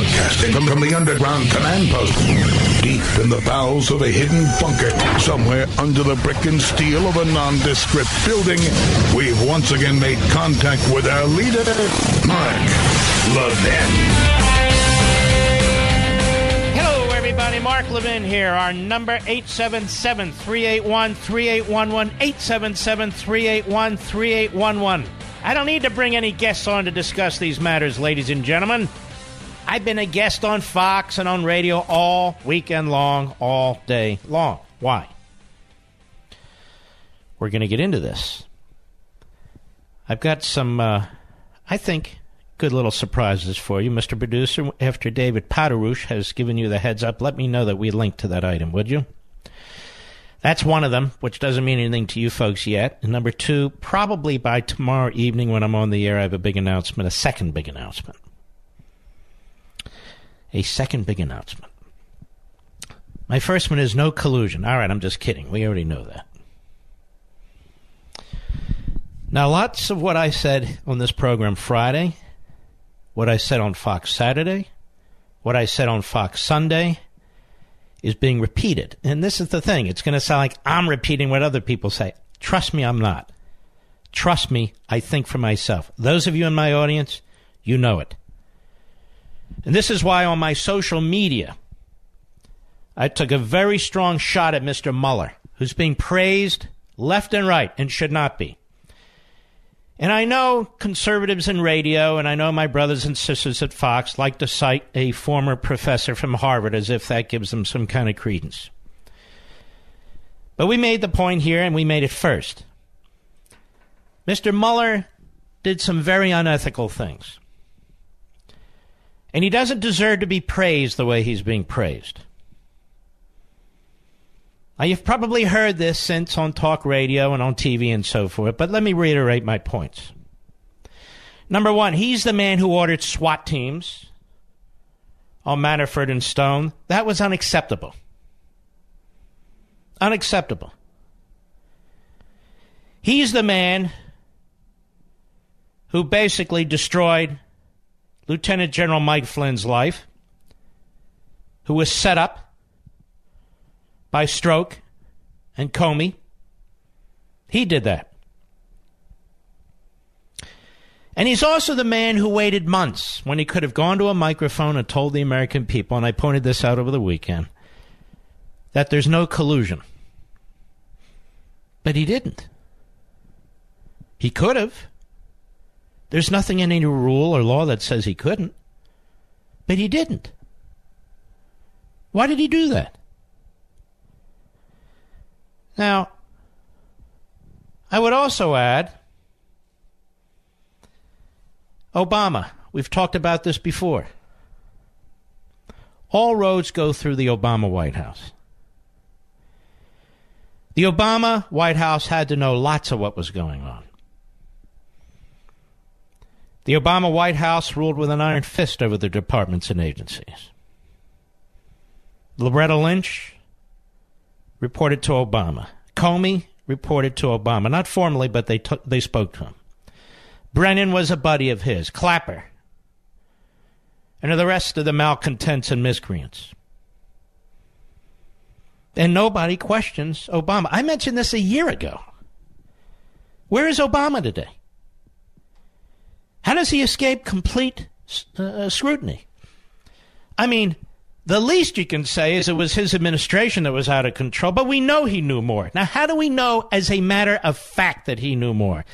Broadcasting from, the underground command post, deep in the bowels of a hidden bunker, somewhere under the brick and steel of a nondescript building, we've once again made contact with our leader, Mark Levin. Hello, everybody. Mark Levin here. Our number 877-381-3811, 877-381-3811. I don't need to bring any guests on to discuss these matters, ladies and gentlemen. I've been a guest on Fox and on radio all weekend long, all day long. Why? We're going to get into this. I've got some, uh, I think, good little surprises for you, Mr. Producer. After David Powderouche has given you the heads up, let me know that we link to that item, would you? That's one of them, which doesn't mean anything to you folks yet. And number two, probably by tomorrow evening when I'm on the air, I have a big announcement, a second big announcement a second big announcement. My first one is no collusion. All right, I'm just kidding. We already know that. Now, lots of what I said on this program Friday, what I said on Fox Saturday, what I said on Fox Sunday is being repeated. And this is the thing it's going to sound like I'm repeating what other people say. Trust me, I'm not. Trust me, I think for myself. Those of you in my audience, you know it. And this is why on my social media, I took a very strong shot at Mr. Mueller, who's being praised left and right and should not be. And I know conservatives in radio, and I know my brothers and sisters at Fox like to cite a former professor from Harvard as if that gives them some kind of credence. But we made the point here, and we made it first. Mr. Mueller did some very unethical things. And he doesn't deserve to be praised the way he's being praised. Now, you've probably heard this since on talk radio and on TV and so forth, but let me reiterate my points. Number one, he's the man who ordered SWAT teams on Manafort and Stone. That was unacceptable. Unacceptable. He's the man who basically destroyed Lieutenant General Mike Flynn's life, who was set up by Strzok and Comey. He did that. And he's also the man who waited months when he could have gone to a microphone and told the American people, and I pointed this out over the weekend, that there's no collusion. But he didn't. He could have. There's nothing in any rule or law that says he couldn't. But he didn't. Why did he do that? Now, I would also add Obama. We've talked about this before. All roads go through the Obama White House. The Obama White House had to know lots of what was going on. The Obama White House ruled with an iron fist over the departments and agencies. Loretta Lynch reported to Obama. Comey reported to Obama. Not formally, but they, t- they spoke to him. Brennan was a buddy of his. Clapper. And the rest of the malcontents and miscreants. And nobody questions Obama. I mentioned this a year ago. Where is Obama today? How does he escape complete uh, uh, scrutiny? I mean, the least you can say is it was his administration that was out of control, but we know he knew more. Now, how do we know as a matter of fact that he knew more?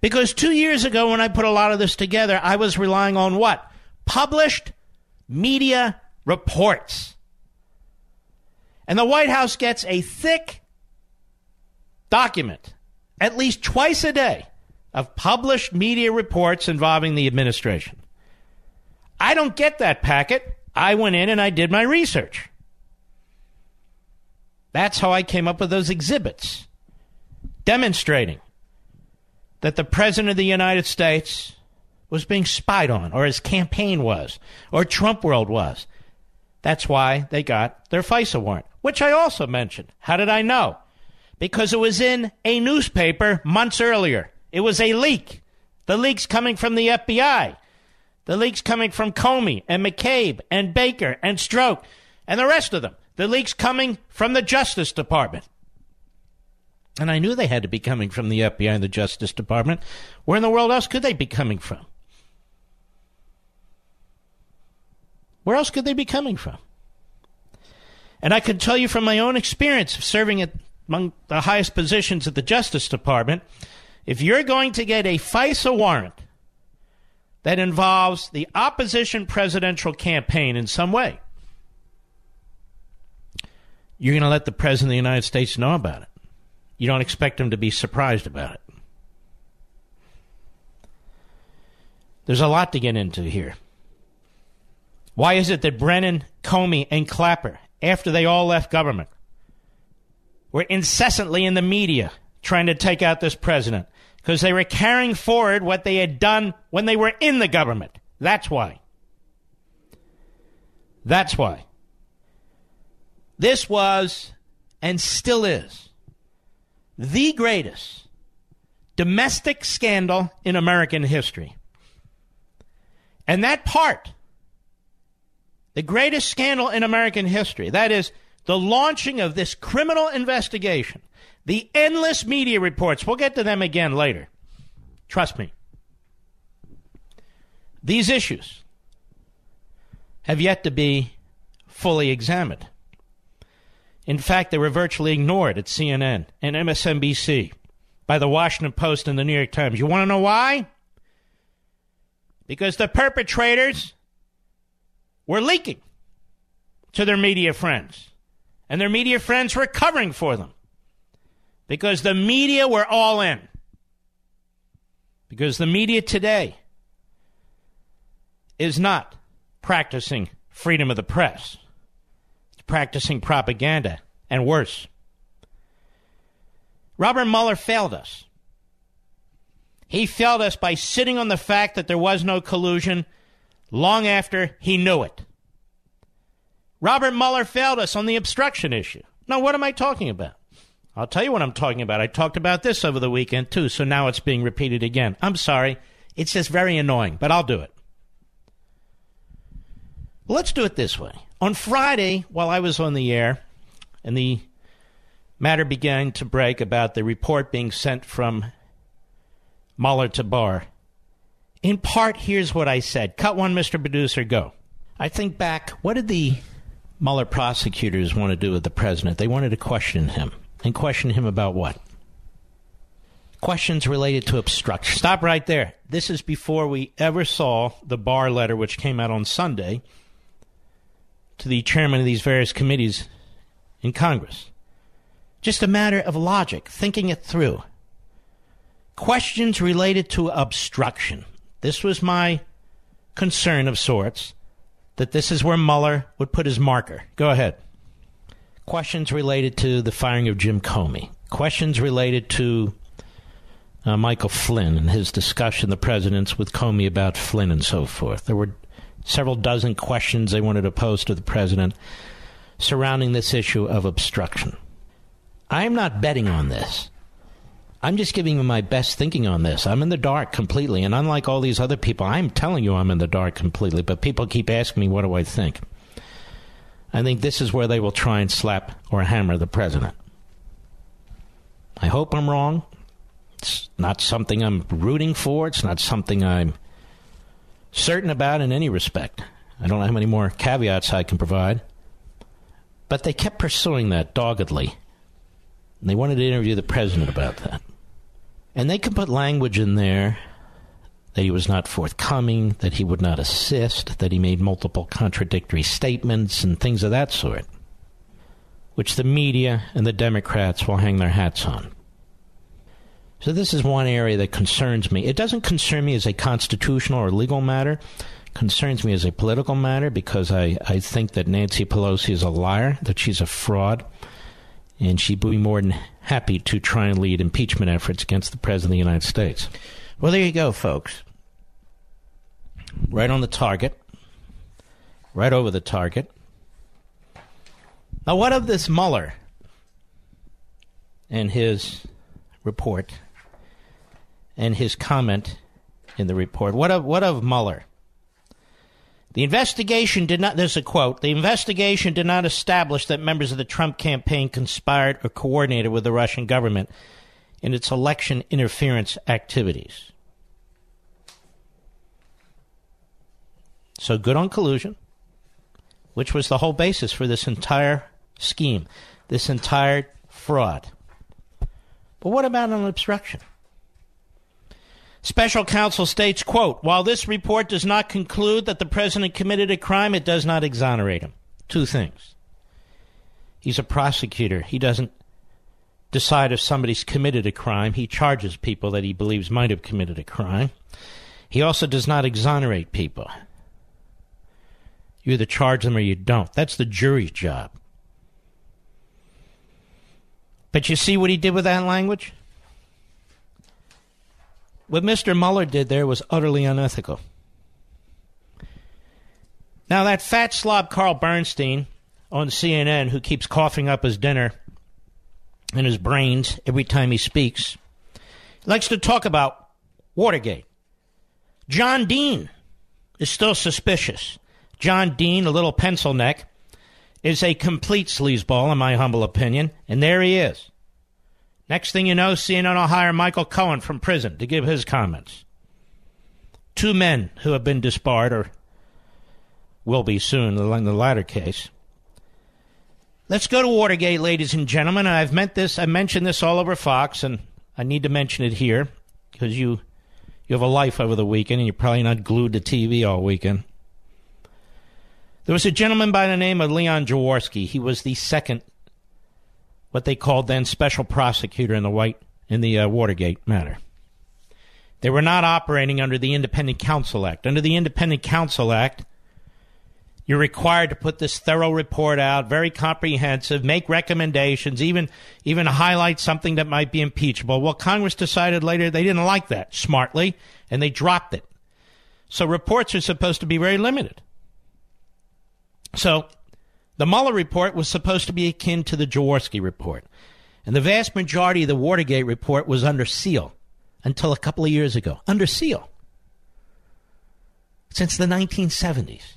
Because two years ago, when I put a lot of this together, I was relying on what? Published media reports. And the White House gets a thick document at least twice a day of published media reports involving the administration. I don't get that packet. I went in and I did my research. That's how I came up with those exhibits demonstrating that the President of the United States was being spied on, or his campaign was, or Trump World was. That's why they got their FISA warrant, which I also mentioned. How did I know? Because it was in a newspaper months earlier. It was a leak. The leak's coming from the FBI. The leak's coming from Comey and McCabe and Baker and Strzok and the rest of them. The leak's coming from the Justice Department. And I knew they had to be coming from the FBI and the Justice Department. Where in the world else could they be coming from? Where else could they be coming from? And I could tell you from my own experience of serving at among the highest positions at the Justice Department, if you're going to get a FISA warrant that involves the opposition presidential campaign in some way, you're going to let the President of the United States know about it. You don't expect him to be surprised about it. There's a lot to get into here. Why is it that Brennan, Comey, and Clapper, after they all left government, were incessantly in the media trying to take out this president? Because they were carrying forward what they had done when they were in the government. That's why. That's why. This was, and still is, the greatest domestic scandal in American history. And that part, the greatest scandal in American history, that is the launching of this criminal investigation, the endless media reports, we'll get to them again later. Trust me. These issues have yet to be fully examined. In fact, they were virtually ignored at CNN and MSNBC by the Washington Post and the New York Times. You want to know why? Because the perpetrators were leaking to their media friends, and their media friends were covering for them. Because the media were all in. Because the media today is not practicing freedom of the press it's practicing propaganda, and worse. Robert Mueller failed us. He failed us by sitting on the fact that there was no collusion long after he knew it. Robert Mueller failed us on the obstruction issue. Now, what am I talking about? I'll tell you what I'm talking about. I talked about this over the weekend, too, so now it's being repeated again. I'm sorry. It's just very annoying, but I'll do it. Let's do it this way. On Friday, while I was on the air, and the matter began to break about the report being sent from Mueller to Barr, in part, here's what I said. Cut one, Mr. Producer, go. I think back, what did the Mueller prosecutors want to do with the president? They wanted to question him. And question him about what? Questions related to obstruction. Stop right there. This is before we ever saw the Barr letter, which came out on Sunday to the chairman of these various committees in Congress. Just a matter of logic, thinking it through. Questions related to obstruction. This was my concern of sorts, that this is where Mueller would put his marker. Go ahead. Questions related to the firing of Jim Comey. Questions related to uh, Michael Flynn and his discussion, the president's, with Comey about Flynn and so forth. There were several dozen questions they wanted to pose to the president surrounding this issue of obstruction. I'm not betting on this. I'm just giving you my best thinking on this. I'm in the dark completely. And unlike all these other people, I'm telling you I'm in the dark completely. But people keep asking me, what do I think? I think this is where they will try and slap or hammer the president. I hope I'm wrong. It's not something I'm rooting for. It's not something I'm certain about in any respect. I don't know how many more caveats I can provide. But they kept pursuing that doggedly. They wanted to interview the president about that. And they could put language in there that he was not forthcoming, that he would not assist, that he made multiple contradictory statements, and things of that sort, which the media and the Democrats will hang their hats on. So this is one area that concerns me. It doesn't concern me as a constitutional or legal matter. Concerns me as a political matter because I, I think that Nancy Pelosi is a liar, that she's a fraud, And she'd be more than happy to try and lead impeachment efforts against the President of the United States. Well, there you go, folks. Right on the target. Right over the target. Now, what of this Mueller and his report and his comment in the report? What of, what of Mueller? The investigation did not, there's a quote, the investigation did not establish that members of the Trump campaign conspired or coordinated with the Russian government in its election interference activities. So good on collusion, which was the whole basis for this entire scheme, this entire fraud. But what about an obstruction? Special counsel states, quote, while this report does not conclude that the president committed a crime, it does not exonerate him. Two things. He's a prosecutor. He doesn't decide if somebody's committed a crime. He charges people that he believes might have committed a crime. He also does not exonerate people. You either charge them or you don't. That's the jury's job. But you see what he did with that language? What Mr. Mueller did there was utterly unethical. Now, that fat slob Carl Bernstein on CNN, who keeps coughing up his dinner and his brains every time he speaks, He likes to talk about Watergate. John Dean is still suspicious. John Dean, a little pencil neck, is a complete sleazeball, in my humble opinion, and there he is. Next thing you know, CNN will hire Michael Cohen from prison to give his comments. Two men who have been disbarred, or will be soon in the latter case. Let's go to Watergate, ladies and gentlemen. I've meant this. I mentioned this all over Fox, and I need to mention it here because you you have a life over the weekend, and you're probably not glued to TV all weekend. There was a gentleman by the name of Leon Jaworski. He was the second what they called then special prosecutor in the White in the uh, Watergate matter. They were not operating under the Independent Counsel Act. Under the Independent Counsel Act, you're required to put this thorough report out, very comprehensive, make recommendations, even even highlight something that might be impeachable. Well, Congress decided later they didn't like that smartly, and they dropped it. So reports are supposed to be very limited. So the Mueller report was supposed to be akin to the Jaworski report. And the vast majority of the Watergate report was under seal until a couple of years ago. Under seal. Since the 1970s.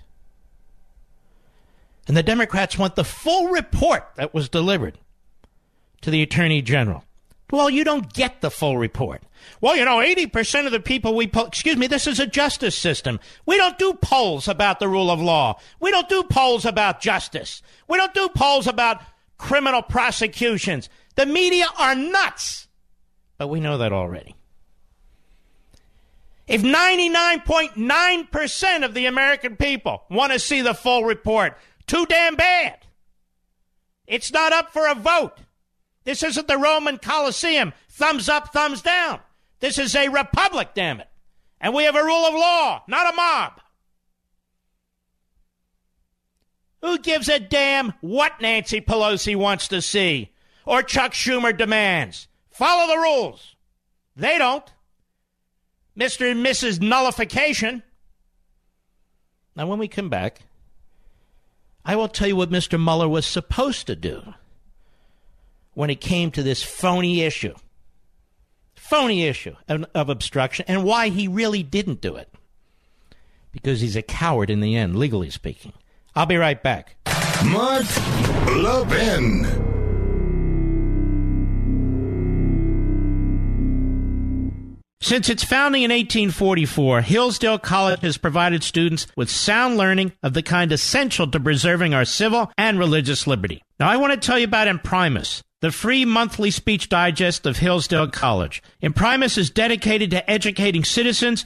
And the Democrats want the full report that was delivered to the Attorney General. Well, you don't get the full report. Well, you know, 80% of the people we poll, excuse me, this is a justice system. We don't do polls about the rule of law. We don't do polls about justice. We don't do polls about criminal prosecutions. The media are nuts. But we know that already. If 99.9% of the American people want to see the full report, too damn bad. It's not up for a vote. This isn't the Roman Colosseum. Thumbs up, thumbs down. This is a republic, damn it. And we have a rule of law, not a mob. Who gives a damn what Nancy Pelosi wants to see or Chuck Schumer demands? Follow the rules. They don't. Mr. and Mrs. Nullification. Now, when we come back, I will tell you what Mr. Mueller was supposed to do when it came to this phony issue. Phony issue of, of obstruction and why he really didn't do it. Because he's a coward in the end, legally speaking. I'll be right back. Mark Levin. Since its founding in 1844, Hillsdale College has provided students with sound learning of the kind essential to preserving our civil and religious liberty. Now, I want to tell you about Imprimis the free monthly speech digest of Hillsdale College. Imprimis is dedicated to educating citizens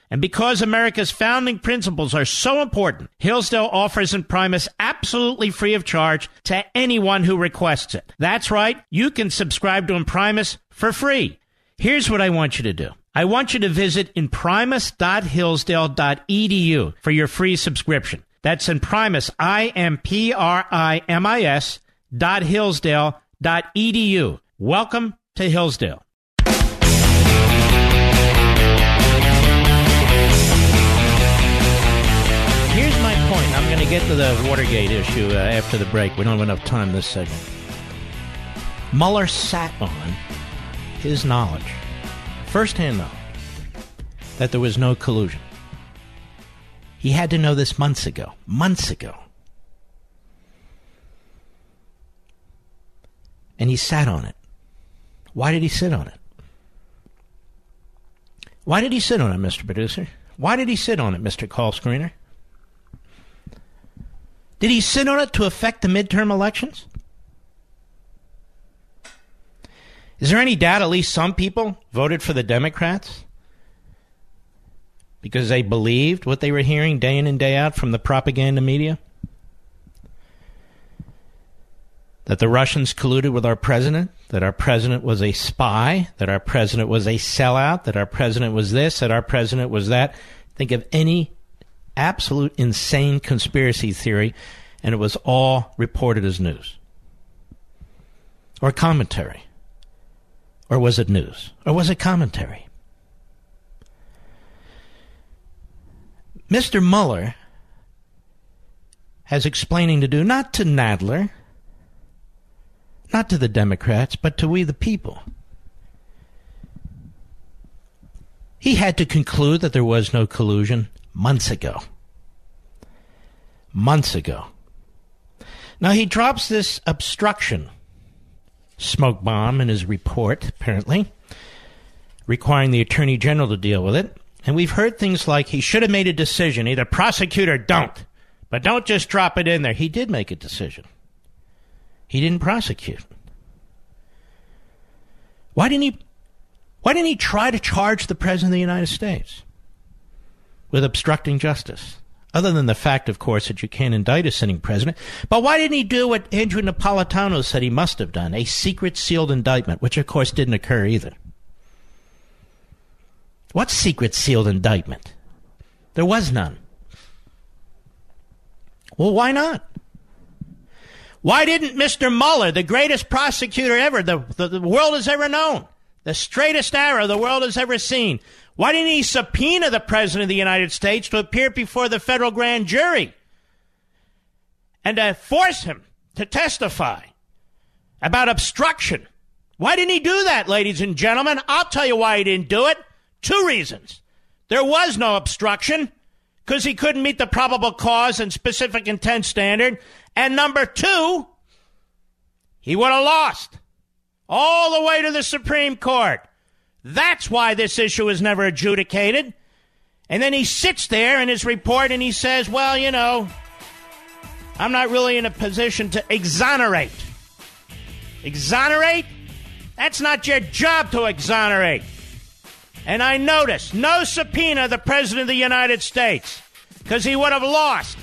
And because America's founding principles are so important, Hillsdale offers Imprimis absolutely free of charge to anyone who requests it. That's right, you can subscribe to Imprimis for free. Here's what I want you to do. I want you to visit imprimis.hillsdale.edu for your free subscription. That's Imprimis, I-M-P-R-I-M-I-S dot Hillsdale dot edu. Welcome to Hillsdale. Get to the Watergate issue uh, after the break. We don't have enough time this segment. Mueller sat on his knowledge, firsthand knowledge, that there was no collusion. He had to know this months ago. Months ago. And he sat on it. Why did he sit on it? Why did he sit on it, Mr. Producer? Why did he sit on it, Mr. Call Screener? Did he sit on it to affect the midterm elections? Is there any doubt at least some people voted for the Democrats? Because they believed what they were hearing day in and day out from the propaganda media? That the Russians colluded with our president, that our president was a spy, that our president was a sellout, that our president was this, that our president was that. Think of any absolute insane conspiracy theory, and it was all reported as news or commentary. Or was it news? Or was it commentary? Mr. Mueller has explaining to do, not to Nadler, not to the Democrats, but to we the people. He had to conclude that there was no collusion months ago. Months ago. Now he drops this obstruction smoke bomb in his report, apparently, requiring the Attorney General to deal with it. And we've heard things like he should have made a decision, either prosecute or don't. But don't just drop it in there. He did make a decision. He didn't prosecute. Why didn't he why didn't he try to charge the President of the United States with obstructing justice? Other than the fact, of course, that you can't indict a sitting president. But why didn't he do what Andrew Napolitano said he must have done? A secret sealed indictment, which of course didn't occur either. What secret sealed indictment? There was none. Well, why not? Why didn't Mr. Mueller, the greatest prosecutor ever the, the, the, world has ever known, the straightest arrow the world has ever seen, why didn't he subpoena the President of the United States to appear before the federal grand jury and to force him to testify about obstruction? Why didn't he do that, ladies and gentlemen? I'll tell you why he didn't do it. Two reasons. There was no obstruction because he couldn't meet the probable cause and specific intent standard. And number two, he would have lost all the way to the Supreme Court. That's why this issue is never adjudicated. And then he sits there in his report and he says, well, you know, I'm not really in a position to exonerate. Exonerate? That's not your job to exonerate. And I notice no subpoena the President of the United States because he would have lost.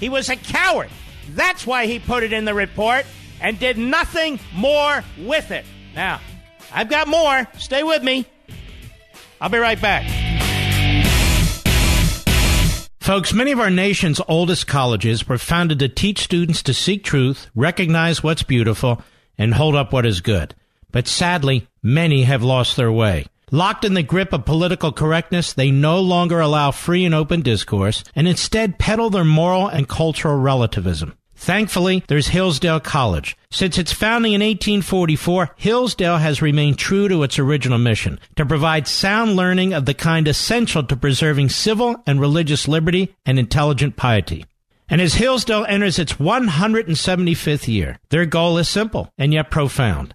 He was a coward. That's why he put it in the report and did nothing more with it. Now, I've got more. Stay with me. I'll be right back. Folks, many of our nation's oldest colleges were founded to teach students to seek truth, recognize what's beautiful, and hold up what is good. But sadly, many have lost their way. Locked in the grip of political correctness, they no longer allow free and open discourse and instead peddle their moral and cultural relativism. Thankfully, there's Hillsdale College. Since its founding in 1844, Hillsdale has remained true to its original mission to provide sound learning of the kind essential to preserving civil and religious liberty and intelligent piety. And as Hillsdale enters its 175th year, their goal is simple and yet profound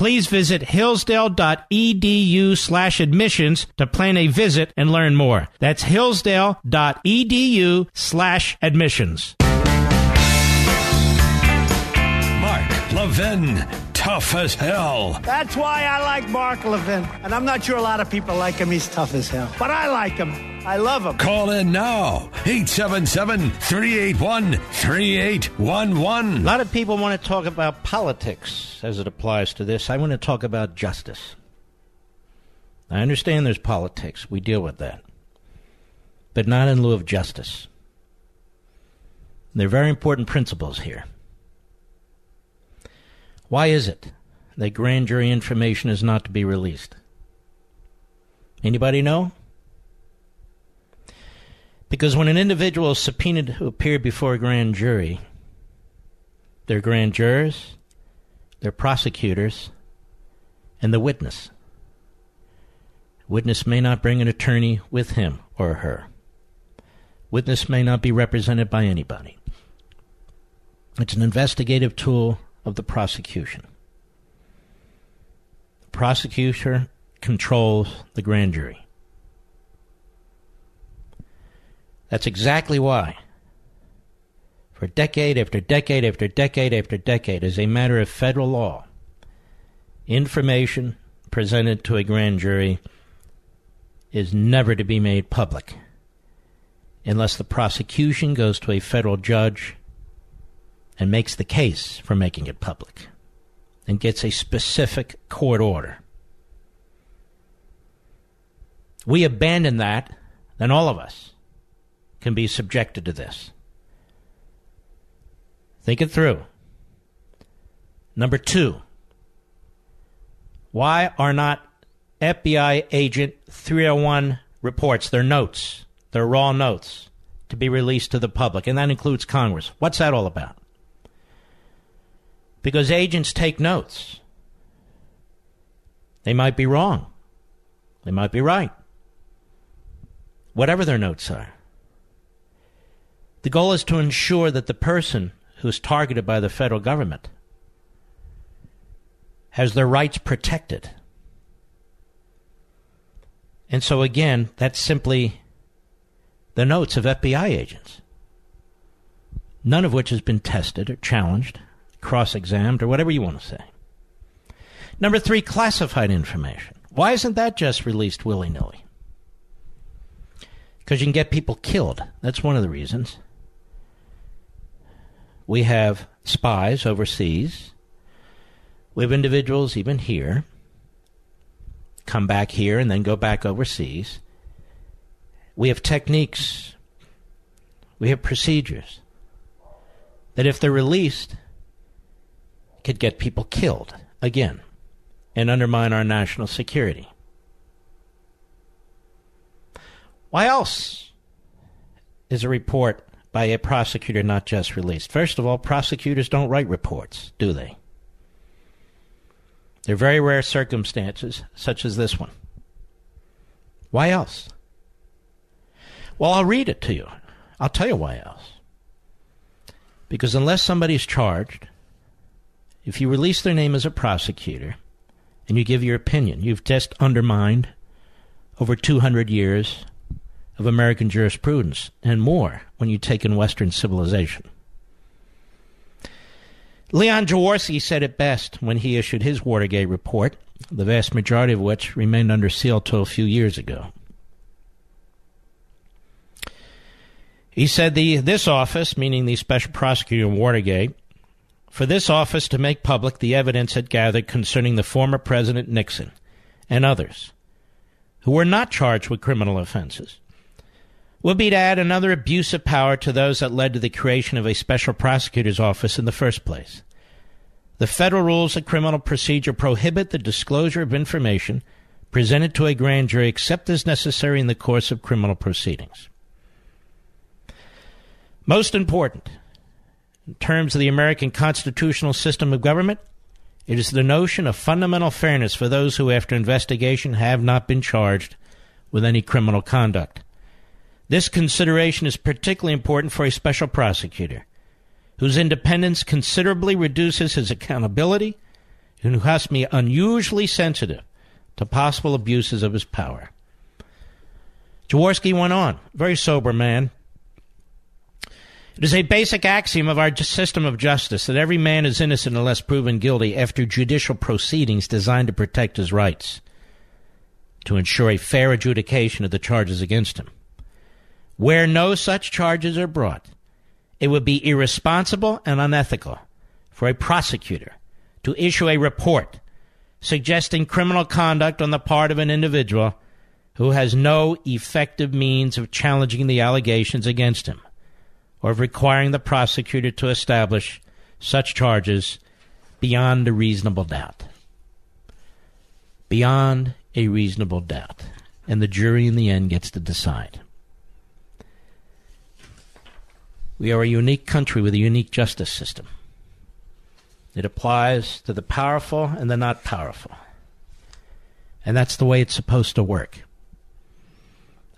please visit hillsdale.edu slash admissions to plan a visit and learn more. That's hillsdale.edu slash admissions. Mark Levin, tough as hell. That's why I like Mark Levin. And I'm not sure a lot of people like him. He's tough as hell. But I like him. I love him. Call in now. 877 381 3811. A lot of people want to talk about politics as it applies to this. I want to talk about justice. I understand there's politics. We deal with that. But not in lieu of justice. There are very important principles here. Why is it that grand jury information is not to be released? Anybody know? Because when an individual is subpoenaed to appear before a grand jury, their grand jurors, their prosecutors, and the witness. Witness may not bring an attorney with him or her. Witness may not be represented by anybody. It's an investigative tool of the prosecution. The prosecutor controls the grand jury. That's exactly why, for decade after decade after decade after decade, as a matter of federal law, information presented to a grand jury is never to be made public unless the prosecution goes to a federal judge and makes the case for making it public and gets a specific court order. We abandon that, then all of us can be subjected to this. Think it through. Number two, why are not FBI agent 301 reports, their notes, their raw notes, to be released to the public? And that includes Congress. What's that all about? Because agents take notes. They might be wrong. They might be right. Whatever their notes are. The goal is to ensure that the person who is targeted by the federal government has their rights protected. And so, again, that's simply the notes of FBI agents, none of which has been tested or challenged, cross examined, or whatever you want to say. Number three, classified information. Why isn't that just released willy nilly? Because you can get people killed. That's one of the reasons we have spies overseas. We have individuals even here come back here and then go back overseas. We have techniques. We have procedures that, if they're released, could get people killed again and undermine our national security. Why else is a report by a prosecutor not just released. First of all, prosecutors don't write reports, do they? There are very rare circumstances, such as this one. Why else? Well, I'll read it to you. I'll tell you why else. Because unless somebody's charged, if you release their name as a prosecutor and you give your opinion, you've just undermined over 200 years of American jurisprudence and more when you take in Western civilization. Leon Jaworski said it best when he issued his Watergate report, the vast majority of which remained under seal till a few years ago. He said the this office, meaning the special prosecutor in Watergate, for this office to make public the evidence it gathered concerning the former President Nixon and others who were not charged with criminal offenses would be to add another abuse of power to those that led to the creation of a special prosecutor's office in the first place. The federal rules of criminal procedure prohibit the disclosure of information presented to a grand jury except as necessary in the course of criminal proceedings. Most important, in terms of the American constitutional system of government, it is the notion of fundamental fairness for those who, after investigation, have not been charged with any criminal conduct. This consideration is particularly important for a special prosecutor, whose independence considerably reduces his accountability and who has to be unusually sensitive to possible abuses of his power. Jaworski went on, very sober man. It is a basic axiom of our system of justice that every man is innocent unless proven guilty after judicial proceedings designed to protect his rights, to ensure a fair adjudication of the charges against him. Where no such charges are brought, it would be irresponsible and unethical for a prosecutor to issue a report suggesting criminal conduct on the part of an individual who has no effective means of challenging the allegations against him or of requiring the prosecutor to establish such charges beyond a reasonable doubt. Beyond a reasonable doubt. And the jury in the end gets to decide. We are a unique country with a unique justice system. It applies to the powerful and the not powerful. And that's the way it's supposed to work.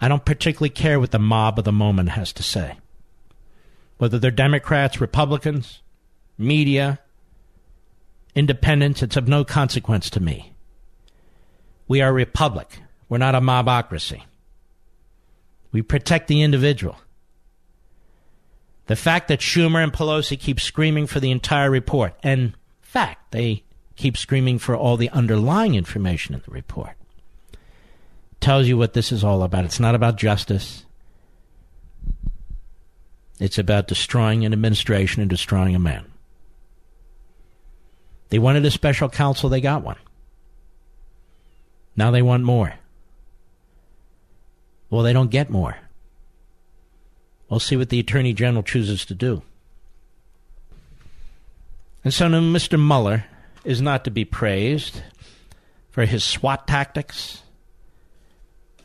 I don't particularly care what the mob of the moment has to say. Whether they're Democrats, Republicans, media, independents, it's of no consequence to me. We are a republic. We're not a mobocracy. We protect the individual. The fact that Schumer and Pelosi keep screaming for the entire report, and fact, they keep screaming for all the underlying information in the report, tells you what this is all about. It's not about justice. It's about destroying an administration and destroying a man. They wanted a special counsel, they got one. Now they want more. Well, they don't get more. We'll see what the Attorney General chooses to do. And so Mr. Mueller is not to be praised for his SWAT tactics,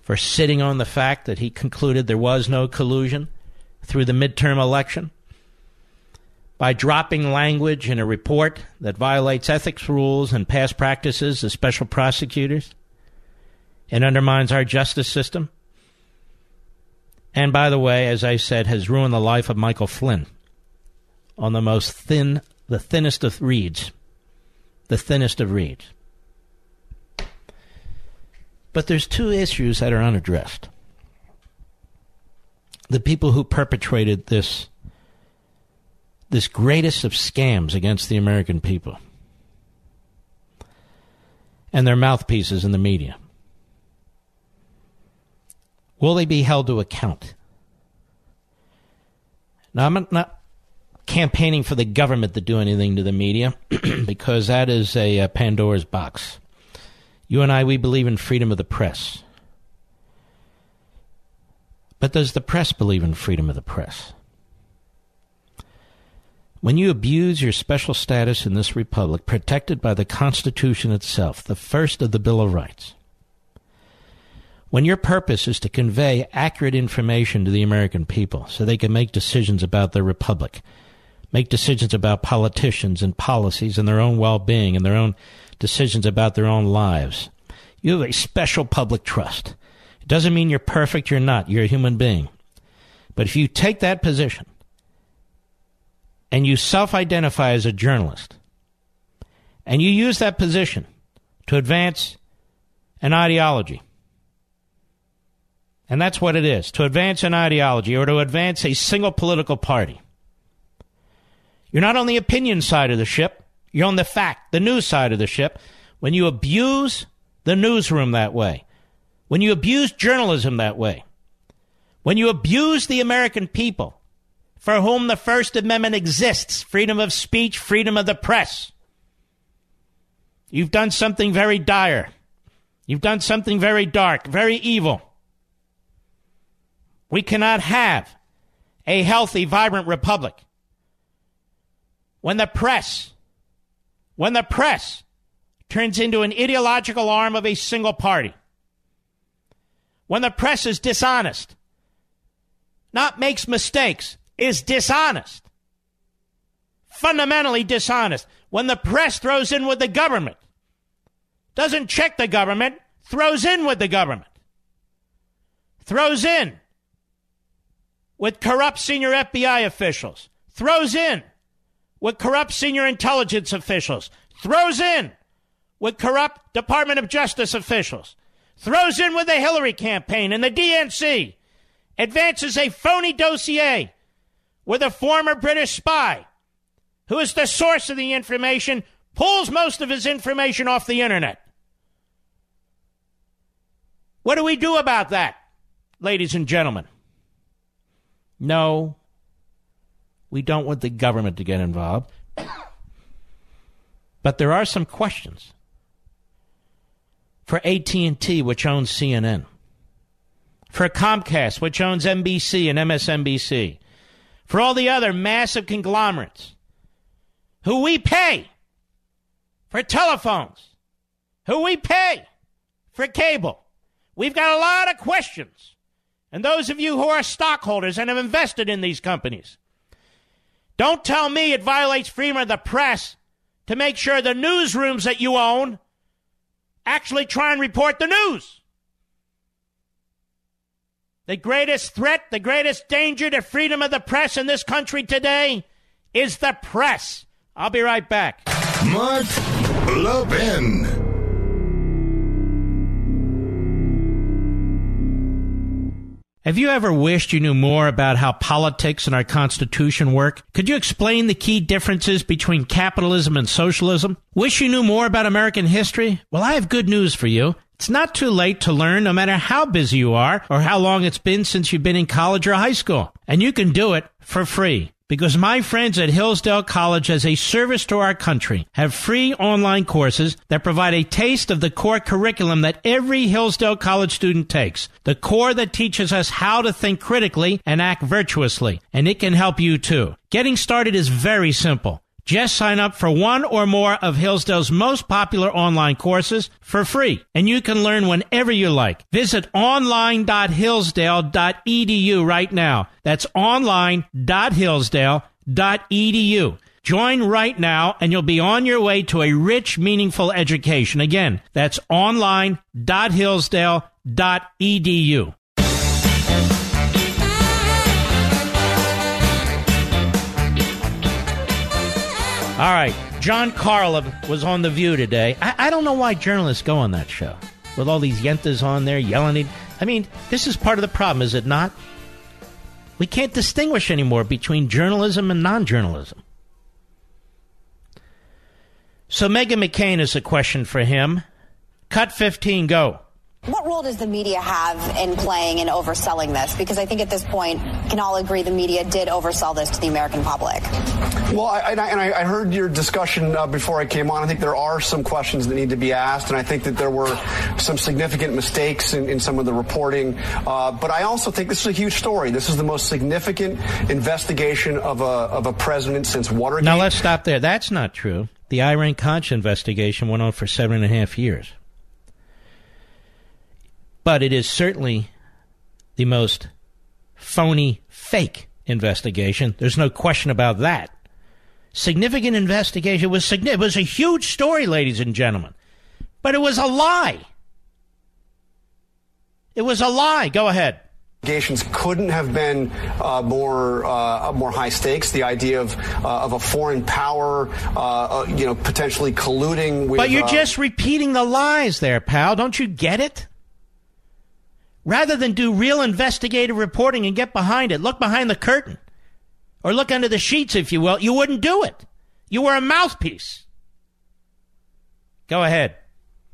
for sitting on the fact that he concluded there was no collusion through the midterm election, by dropping language in a report that violates ethics rules and past practices of special prosecutors and undermines our justice system. And by the way, as I said, has ruined the life of Michael Flynn on the most thin, the thinnest of reeds. The thinnest of reeds. But there's two issues that are unaddressed. The people who perpetrated this this greatest of scams against the American people and their mouthpieces in the media. Will they be held to account? Now, I'm not campaigning for the government to do anything to the media because that is a, a Pandora's box. You and I, we believe in freedom of the press. But does the press believe in freedom of the press? When you abuse your special status in this republic, protected by the Constitution itself, the first of the Bill of Rights, when your purpose is to convey accurate information to the American people so they can make decisions about their republic, make decisions about politicians and policies and their own well being and their own decisions about their own lives, you have a special public trust. It doesn't mean you're perfect, you're not. You're a human being. But if you take that position and you self identify as a journalist and you use that position to advance an ideology, and that's what it is to advance an ideology or to advance a single political party. You're not on the opinion side of the ship, you're on the fact, the news side of the ship. When you abuse the newsroom that way, when you abuse journalism that way, when you abuse the American people for whom the First Amendment exists freedom of speech, freedom of the press you've done something very dire. You've done something very dark, very evil. We cannot have a healthy, vibrant republic. When the press, when the press turns into an ideological arm of a single party, when the press is dishonest, not makes mistakes, is dishonest, fundamentally dishonest, when the press throws in with the government, doesn't check the government, throws in with the government, throws in with corrupt senior FBI officials, throws in with corrupt senior intelligence officials, throws in with corrupt Department of Justice officials, throws in with the Hillary campaign and the DNC, advances a phony dossier with a former British spy who is the source of the information, pulls most of his information off the internet. What do we do about that, ladies and gentlemen? No, we don't want the government to get involved. But there are some questions for AT&T which owns CNN, for Comcast which owns NBC and MSNBC, for all the other massive conglomerates who we pay for telephones, who we pay for cable. We've got a lot of questions. And those of you who are stockholders and have invested in these companies, don't tell me it violates freedom of the press to make sure the newsrooms that you own actually try and report the news. The greatest threat, the greatest danger to freedom of the press in this country today is the press. I'll be right back. Mark Levin. Have you ever wished you knew more about how politics and our Constitution work? Could you explain the key differences between capitalism and socialism? Wish you knew more about American history? Well, I have good news for you. It's not too late to learn no matter how busy you are or how long it's been since you've been in college or high school. And you can do it for free because my friends at Hillsdale College, as a service to our country, have free online courses that provide a taste of the core curriculum that every Hillsdale College student takes. The core that teaches us how to think critically and act virtuously. And it can help you too. Getting started is very simple. Just sign up for one or more of Hillsdale's most popular online courses for free, and you can learn whenever you like. Visit online.hillsdale.edu right now. That's online.hillsdale.edu. Join right now, and you'll be on your way to a rich, meaningful education. Again, that's online.hillsdale.edu. All right. John Carlin was on The View today. I, I, don't know why journalists go on that show with all these yentas on there yelling. I mean, this is part of the problem, is it not? We can't distinguish anymore between journalism and non journalism. So, Meghan McCain is a question for him. Cut 15, go. What role does the media have in playing and overselling this? Because I think at this point, we can all agree the media did oversell this to the American public. Well, I, and, I, and I heard your discussion uh, before I came on. I think there are some questions that need to be asked, and I think that there were some significant mistakes in, in some of the reporting. Uh, but I also think this is a huge story. This is the most significant investigation of a, of a president since Watergate. Now, let's stop there. That's not true. The Iran Contra investigation went on for seven and a half years. But it is certainly the most phony, fake investigation. There's no question about that. Significant investigation it was it was a huge story, ladies and gentlemen, but it was a lie. It was a lie. Go ahead investigations couldn't have been uh, more uh, more high stakes. The idea of uh, of a foreign power, uh, uh, you know, potentially colluding with. But you're uh, just repeating the lies, there, pal. Don't you get it? Rather than do real investigative reporting and get behind it, look behind the curtain or look under the sheets, if you will, you wouldn't do it. You were a mouthpiece. Go ahead.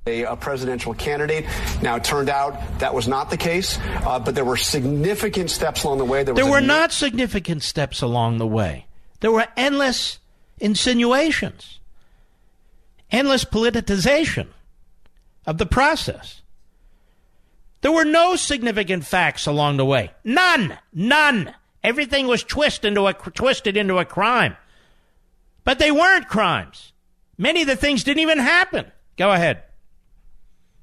A, a, presidential candidate. Now, it turned out that was not the case, uh, but there were significant steps along the way. There, there were not significant steps along the way. There were endless insinuations, endless politicization of the process. There were no significant facts along the way. None. None. Everything was twisted into a, twisted into a crime. But they weren't crimes. Many of the things didn't even happen. Go ahead.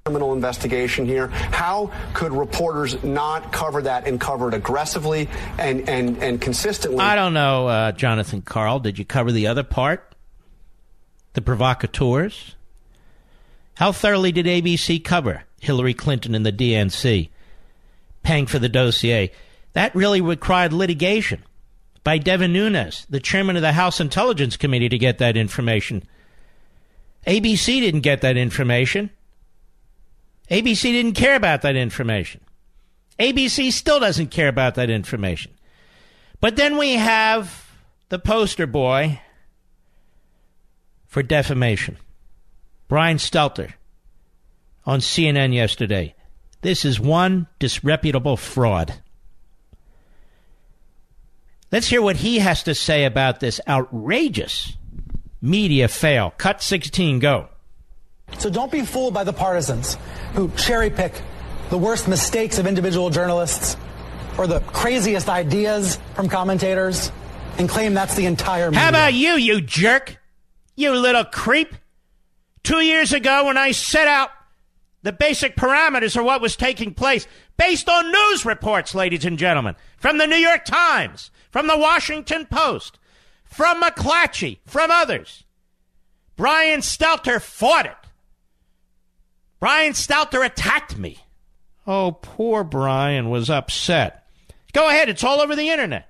Criminal investigation here. How could reporters not cover that and cover it aggressively and, and, and consistently? I don't know, uh, Jonathan Karl. Did you cover the other part? The provocateurs? How thoroughly did ABC cover Hillary Clinton and the DNC paying for the dossier? That really required litigation by Devin Nunes, the chairman of the House Intelligence Committee, to get that information. ABC didn't get that information. ABC didn't care about that information. ABC still doesn't care about that information. But then we have the poster boy for defamation, Brian Stelter, on CNN yesterday. This is one disreputable fraud. Let's hear what he has to say about this outrageous media fail. Cut 16, go. So don't be fooled by the partisans who cherry pick the worst mistakes of individual journalists or the craziest ideas from commentators and claim that's the entire media. How about you, you jerk? You little creep. Two years ago, when I set out the basic parameters of what was taking place based on news reports, ladies and gentlemen, from the New York Times, from the Washington Post, from McClatchy, from others. Brian Stelter fought it. Brian Stelter attacked me. Oh, poor Brian was upset. Go ahead, it's all over the internet.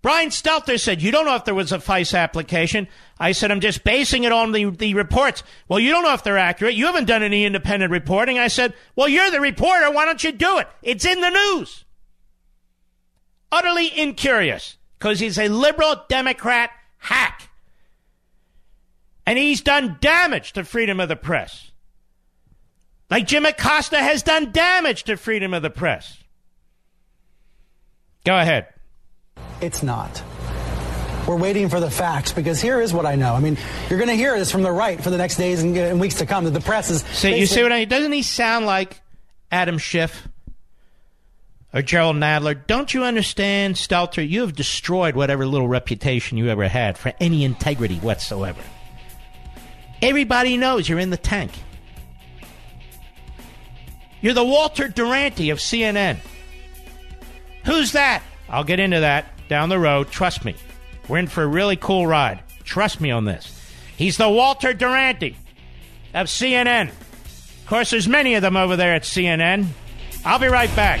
Brian Stelter said, You don't know if there was a FISA application. I said, I'm just basing it on the, the reports. Well, you don't know if they're accurate. You haven't done any independent reporting. I said, Well, you're the reporter. Why don't you do it? It's in the news. Utterly incurious because he's a liberal Democrat hack. And he's done damage to freedom of the press. Like Jim Acosta has done damage to freedom of the press. Go ahead. It's not. We're waiting for the facts because here is what I know. I mean, you're going to hear this from the right for the next days and, and weeks to come that the press is. See, you see what I mean? Doesn't he sound like Adam Schiff or Jerrold Nadler? Don't you understand, Stelter? You have destroyed whatever little reputation you ever had for any integrity whatsoever. Everybody knows you're in the tank. You're the Walter Duranty of CNN. Who's that? I'll get into that down the road. Trust me. We're in for a really cool ride. Trust me on this. He's the Walter Duranty of CNN. Of course, there's many of them over there at CNN. I'll be right back.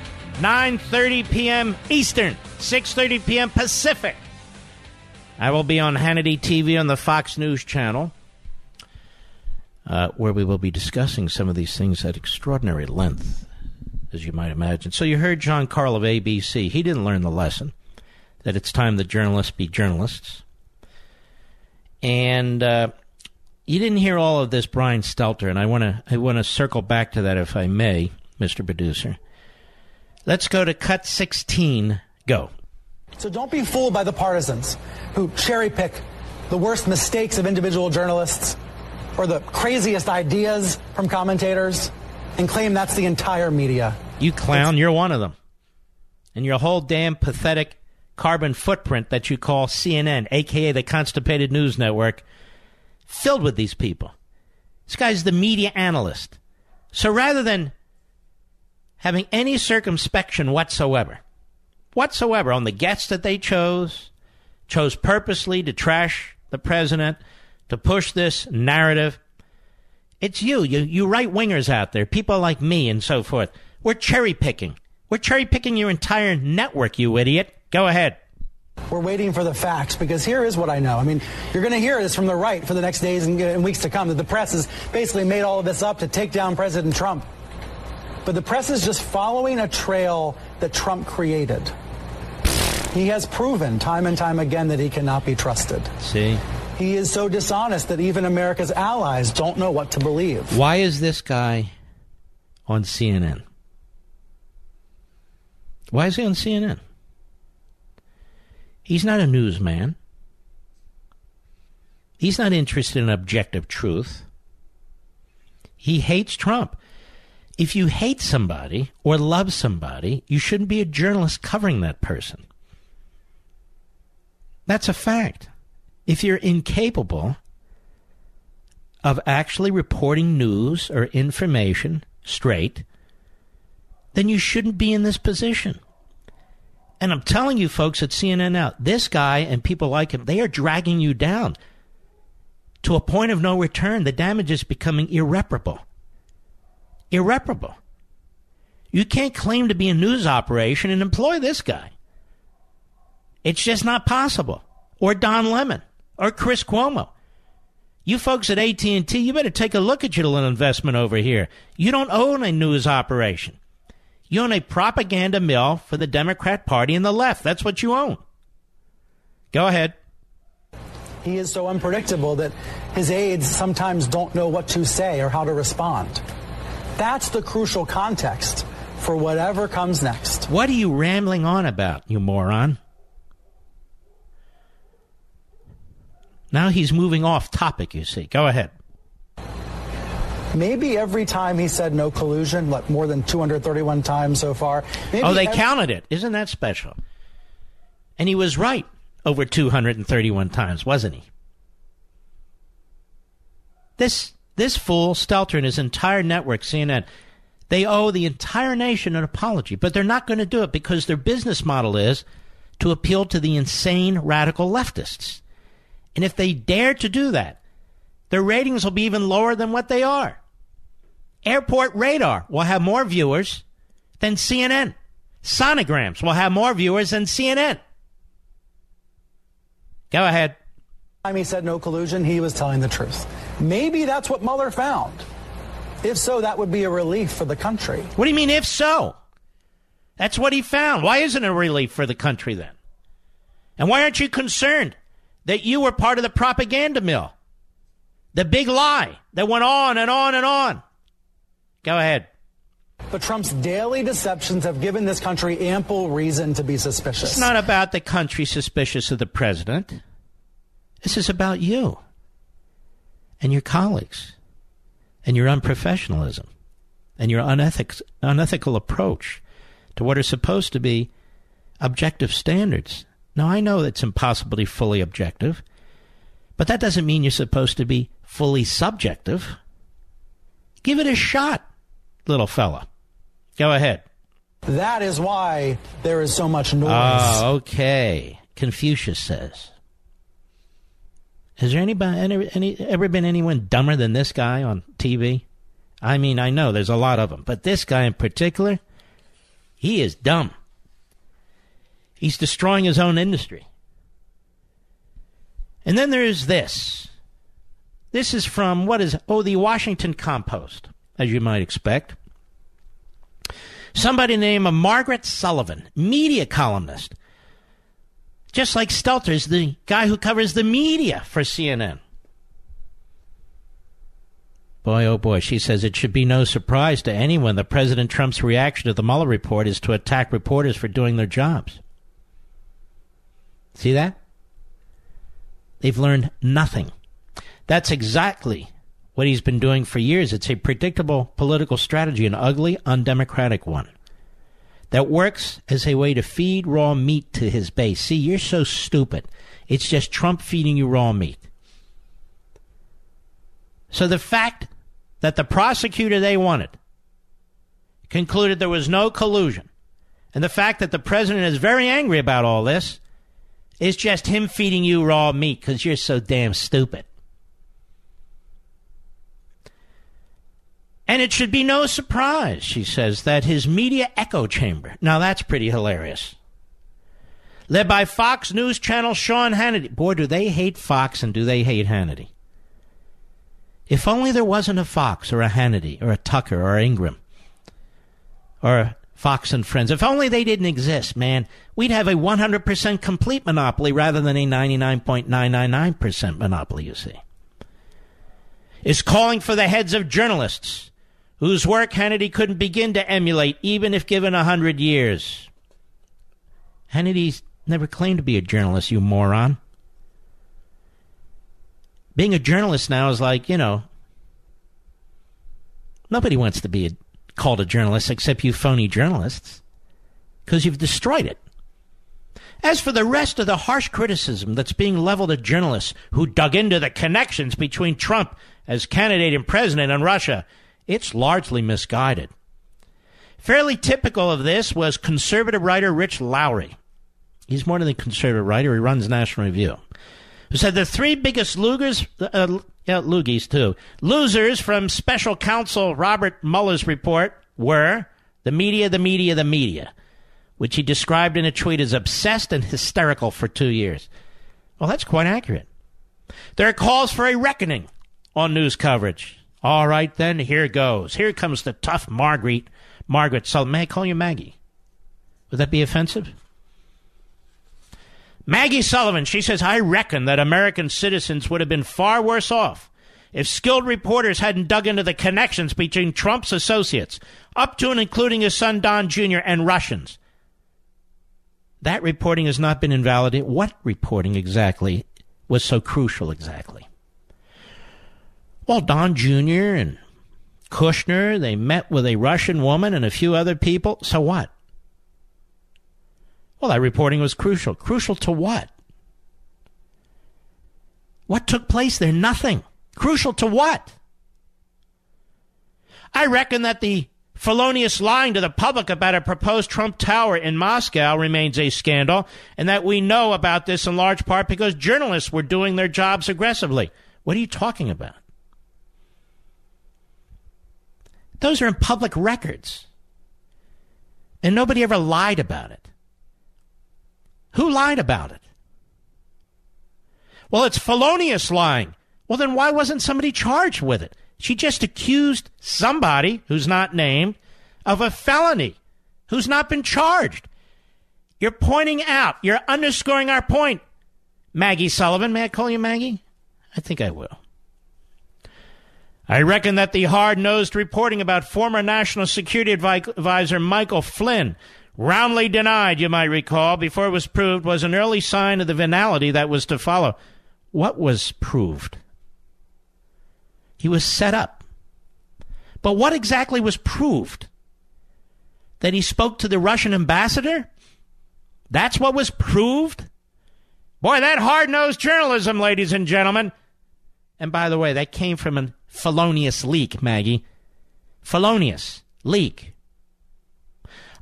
9.30 p.m. Eastern, 6.30 p.m. Pacific. I will be on Hannity TV on the Fox News channel, uh, where we will be discussing some of these things at extraordinary length, as you might imagine. So you heard John Karl of ABC. He didn't learn the lesson that it's time that journalists be journalists. And uh, you didn't hear all of this, Brian Stelter, and I want to I want to circle back to that if I may, Mr. Producer. Let's go to cut 16. Go. So don't be fooled by the partisans who cherry pick the worst mistakes of individual journalists or the craziest ideas from commentators and claim that's the entire media. You clown, you're one of them. And your whole damn pathetic carbon footprint that you call CNN, aka the Constipated News Network, filled with these people. This guy's the media analyst. So rather than having any circumspection whatsoever, whatsoever on the guests that they chose, chose purposely to trash the president, to push this narrative. It's you, you, you right wingers out there, people like me and so forth. We're cherry picking. We're cherry picking your entire network, you idiot. Go ahead. We're waiting for the facts because here is what I know. I mean, you're going to hear this from the right for the next days and weeks to come that the press has basically made all of this up to take down President Trump. But the press is just following a trail that Trump created. He has proven time and time again that he cannot be trusted. See? He is so dishonest that even America's allies don't know what to believe. Why is this guy on CNN? Why is he on CNN? He's not a newsman. He's not interested in objective truth. He hates Trump. If you hate somebody or love somebody, you shouldn't be a journalist covering that person. That's a fact. If you're incapable of actually reporting news or information straight, then you shouldn't be in this position. And I'm telling you, folks at CNN now, this guy and people like him, they are dragging you down to a point of no return. The damage is becoming irreparable. Irreparable. You can't claim to be a news operation and employ this guy. It's just not possible. Or Don Lemon or Chris Cuomo. You folks at AT&T, you better take a look at your little investment over here. You don't own a news operation. You own a propaganda mill for the Democrat Party and the left. That's what you own. Go ahead. He is so unpredictable that his aides sometimes don't know what to say or how to respond. That's the crucial context for whatever comes next. What are you rambling on about, you moron? Now he's moving off topic, you see. Go ahead. Maybe every time he said no collusion, like more than 231 times so far. oh, they every- counted it. Isn't that special? And he was right over 231 times, wasn't he? This this fool, Stelter, and his entire network, CNN, they owe the entire nation an apology, but they're not going to do it because their business model is to appeal to the insane radical leftists. And if they dare to do that, their ratings will be even lower than what they are. Airport Radar will have more viewers than CNN. Sonograms will have more viewers than CNN. Go ahead. Time he said no collusion, he was telling the truth. Maybe that's what Mueller found. If so, that would be a relief for the country. What do you mean, if so? That's what he found. Why isn't it a relief for the country then? And why aren't you concerned that you were part of the propaganda mill? The big lie that went on and on and on. Go ahead. But Trump's daily deceptions have given this country ample reason to be suspicious. It's not about the country suspicious of the president. This is about you and your colleagues and your unprofessionalism and your unethic- unethical approach to what are supposed to be objective standards. Now, I know it's impossible to be fully objective, but that doesn't mean you're supposed to be fully subjective. Give it a shot little fella. Go ahead. That is why there is so much noise. Oh, okay. Confucius says. Has there anybody any, any, ever been anyone dumber than this guy on TV? I mean, I know there's a lot of them, but this guy in particular, he is dumb. He's destroying his own industry. And then there's this. This is from what is oh the Washington Compost as you might expect. Somebody named Margaret Sullivan, media columnist. Just like Stelter's the guy who covers the media for CNN. Boy, oh boy, she says it should be no surprise to anyone that President Trump's reaction to the Mueller report is to attack reporters for doing their jobs. See that? They've learned nothing. That's exactly what he's been doing for years. It's a predictable political strategy, an ugly, undemocratic one that works as a way to feed raw meat to his base. See, you're so stupid. It's just Trump feeding you raw meat. So the fact that the prosecutor they wanted concluded there was no collusion, and the fact that the president is very angry about all this is just him feeding you raw meat because you're so damn stupid. And it should be no surprise, she says, that his media echo chamber. Now that's pretty hilarious. led by Fox News Channel Sean Hannity. Boy, do they hate Fox and do they hate Hannity. If only there wasn't a Fox or a Hannity or a Tucker or Ingraham or Fox and Friends. If only they didn't exist, man, we'd have a 100% complete monopoly rather than a 99.999% monopoly, you see. Is calling for the heads of journalists whose work Hannity couldn't begin to emulate even if given a hundred years. Hannity's never claimed to be a journalist, you moron being a journalist now is like, you know, nobody wants to be a, called a journalist except you phony journalists because you've destroyed it. As for the rest of the harsh criticism that's being leveled at journalists who dug into the connections between Trump as candidate and president and Russia, it's largely misguided. Fairly typical of this was conservative writer Rich Lowry. He's more than a conservative writer, he runs National Review who said the three biggest lugers, uh, yeah, loogies too, losers from special counsel Robert Mueller's report were the media, the media, the media, which he described in a tweet as obsessed and hysterical for two years. Well, that's quite accurate. There are calls for a reckoning on news coverage. All right, then, here goes. Here comes the tough Margaret, Margaret Sullivan. May I call you Maggie? Would that be offensive? Maggie Sullivan, she says, I reckon that American citizens would have been far worse off if skilled reporters hadn't dug into the connections between Trump's associates, up to and including his son Don Jr., and Russians. That reporting has not been invalidated. What reporting exactly was so crucial exactly? Well, Don Jr. and Kushner, they met with a Russian woman and a few other people. So what? Well, that reporting was crucial. Crucial to what? What took place there? Nothing. Crucial to what? I reckon that the felonious lying to the public about a proposed Trump Tower in Moscow remains a scandal, and that we know about this in large part because journalists were doing their jobs aggressively. What are you talking about? Those are in public records. And nobody ever lied about it. Who lied about it? Well, it's felonious lying. Well, then why wasn't somebody charged with it? She just accused somebody who's not named of a felony who's not been charged. You're pointing out, you're underscoring our point. Maggie Sullivan, may I call you Maggie? I think I will. I reckon that the hard nosed reporting about former National Security Advisor Michael Flynn roundly denied, you might recall, before it was proved, was an early sign of the venality that was to follow. What was proved? He was set up. But what exactly was proved? That he spoke to the Russian ambassador? That's what was proved? Boy, that hard nosed journalism, ladies and gentlemen. And by the way, that came from a felonious leak, Maggie. Felonious leak.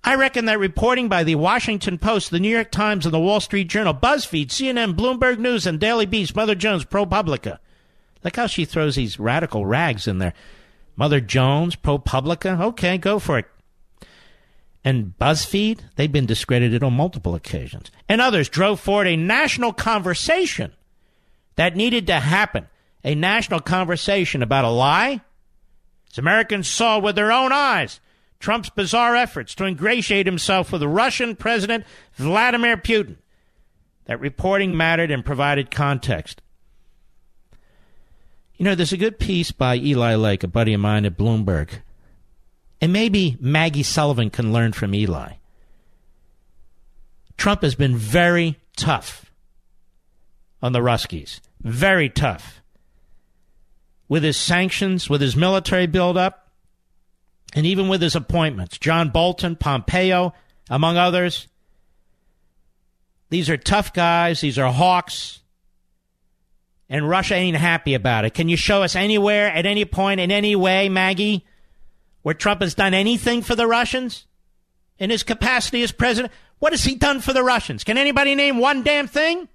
I reckon that reporting by the Washington Post, the New York Times, and the Wall Street Journal, BuzzFeed, CNN, Bloomberg News, and Daily Beast, Mother Jones, ProPublica. Look how she throws these radical rags in there. Mother Jones, ProPublica. Okay, go for it. And BuzzFeed, they've been discredited on multiple occasions. And others drove forward a national conversation that needed to happen. A national conversation about a lie. As Americans saw with their own eyes Trump's bizarre efforts to ingratiate himself with Russian President Vladimir Putin. That reporting mattered and provided context. You know, there's a good piece by Eli Lake, a buddy of mine at Bloomberg. And maybe Maggie Sullivan can learn from Eli. Trump has been very tough on the Ruskies. Very tough. With his sanctions, with his military buildup, and even with his appointments, John Bolton, Pompeo, among others, these are tough guys, these are hawks, and Russia ain't happy about it. Can you show us anywhere, at any point, in any way, Maggie, where Trump has done anything for the Russians in his capacity as president? What has he done for the Russians? Can anybody name one damn thing?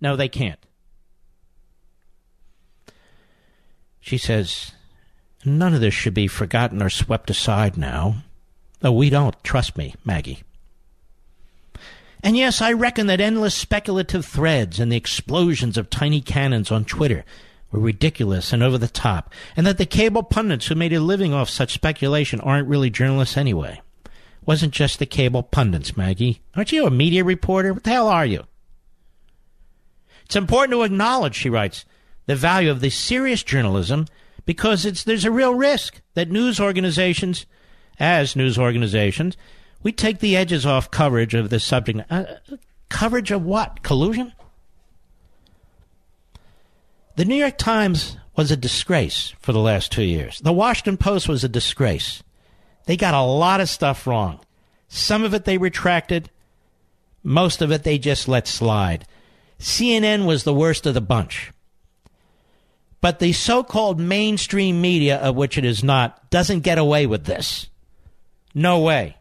No, they can't. She says, None of this should be forgotten or swept aside now. Oh, we don't. Trust me, Maggie. And yes, I reckon that endless speculative threads and the explosions of tiny cannons on Twitter were ridiculous and over the top, and that the cable pundits who made a living off such speculation aren't really journalists anyway. Wasn't just the cable pundits, Maggie. Aren't you a media reporter? What the hell are you? It's important to acknowledge, she writes, the value of the serious journalism because it's there's a real risk that news organizations, as news organizations, we take the edges off coverage of this subject. Uh, coverage of what? Collusion? The New York Times was a disgrace for the last two years. The Washington Post was a disgrace. They got a lot of stuff wrong. Some of it they retracted, most of it they just let slide. CNN was the worst of the bunch. But the so called mainstream media, of which it is not, doesn't get away with this. No way.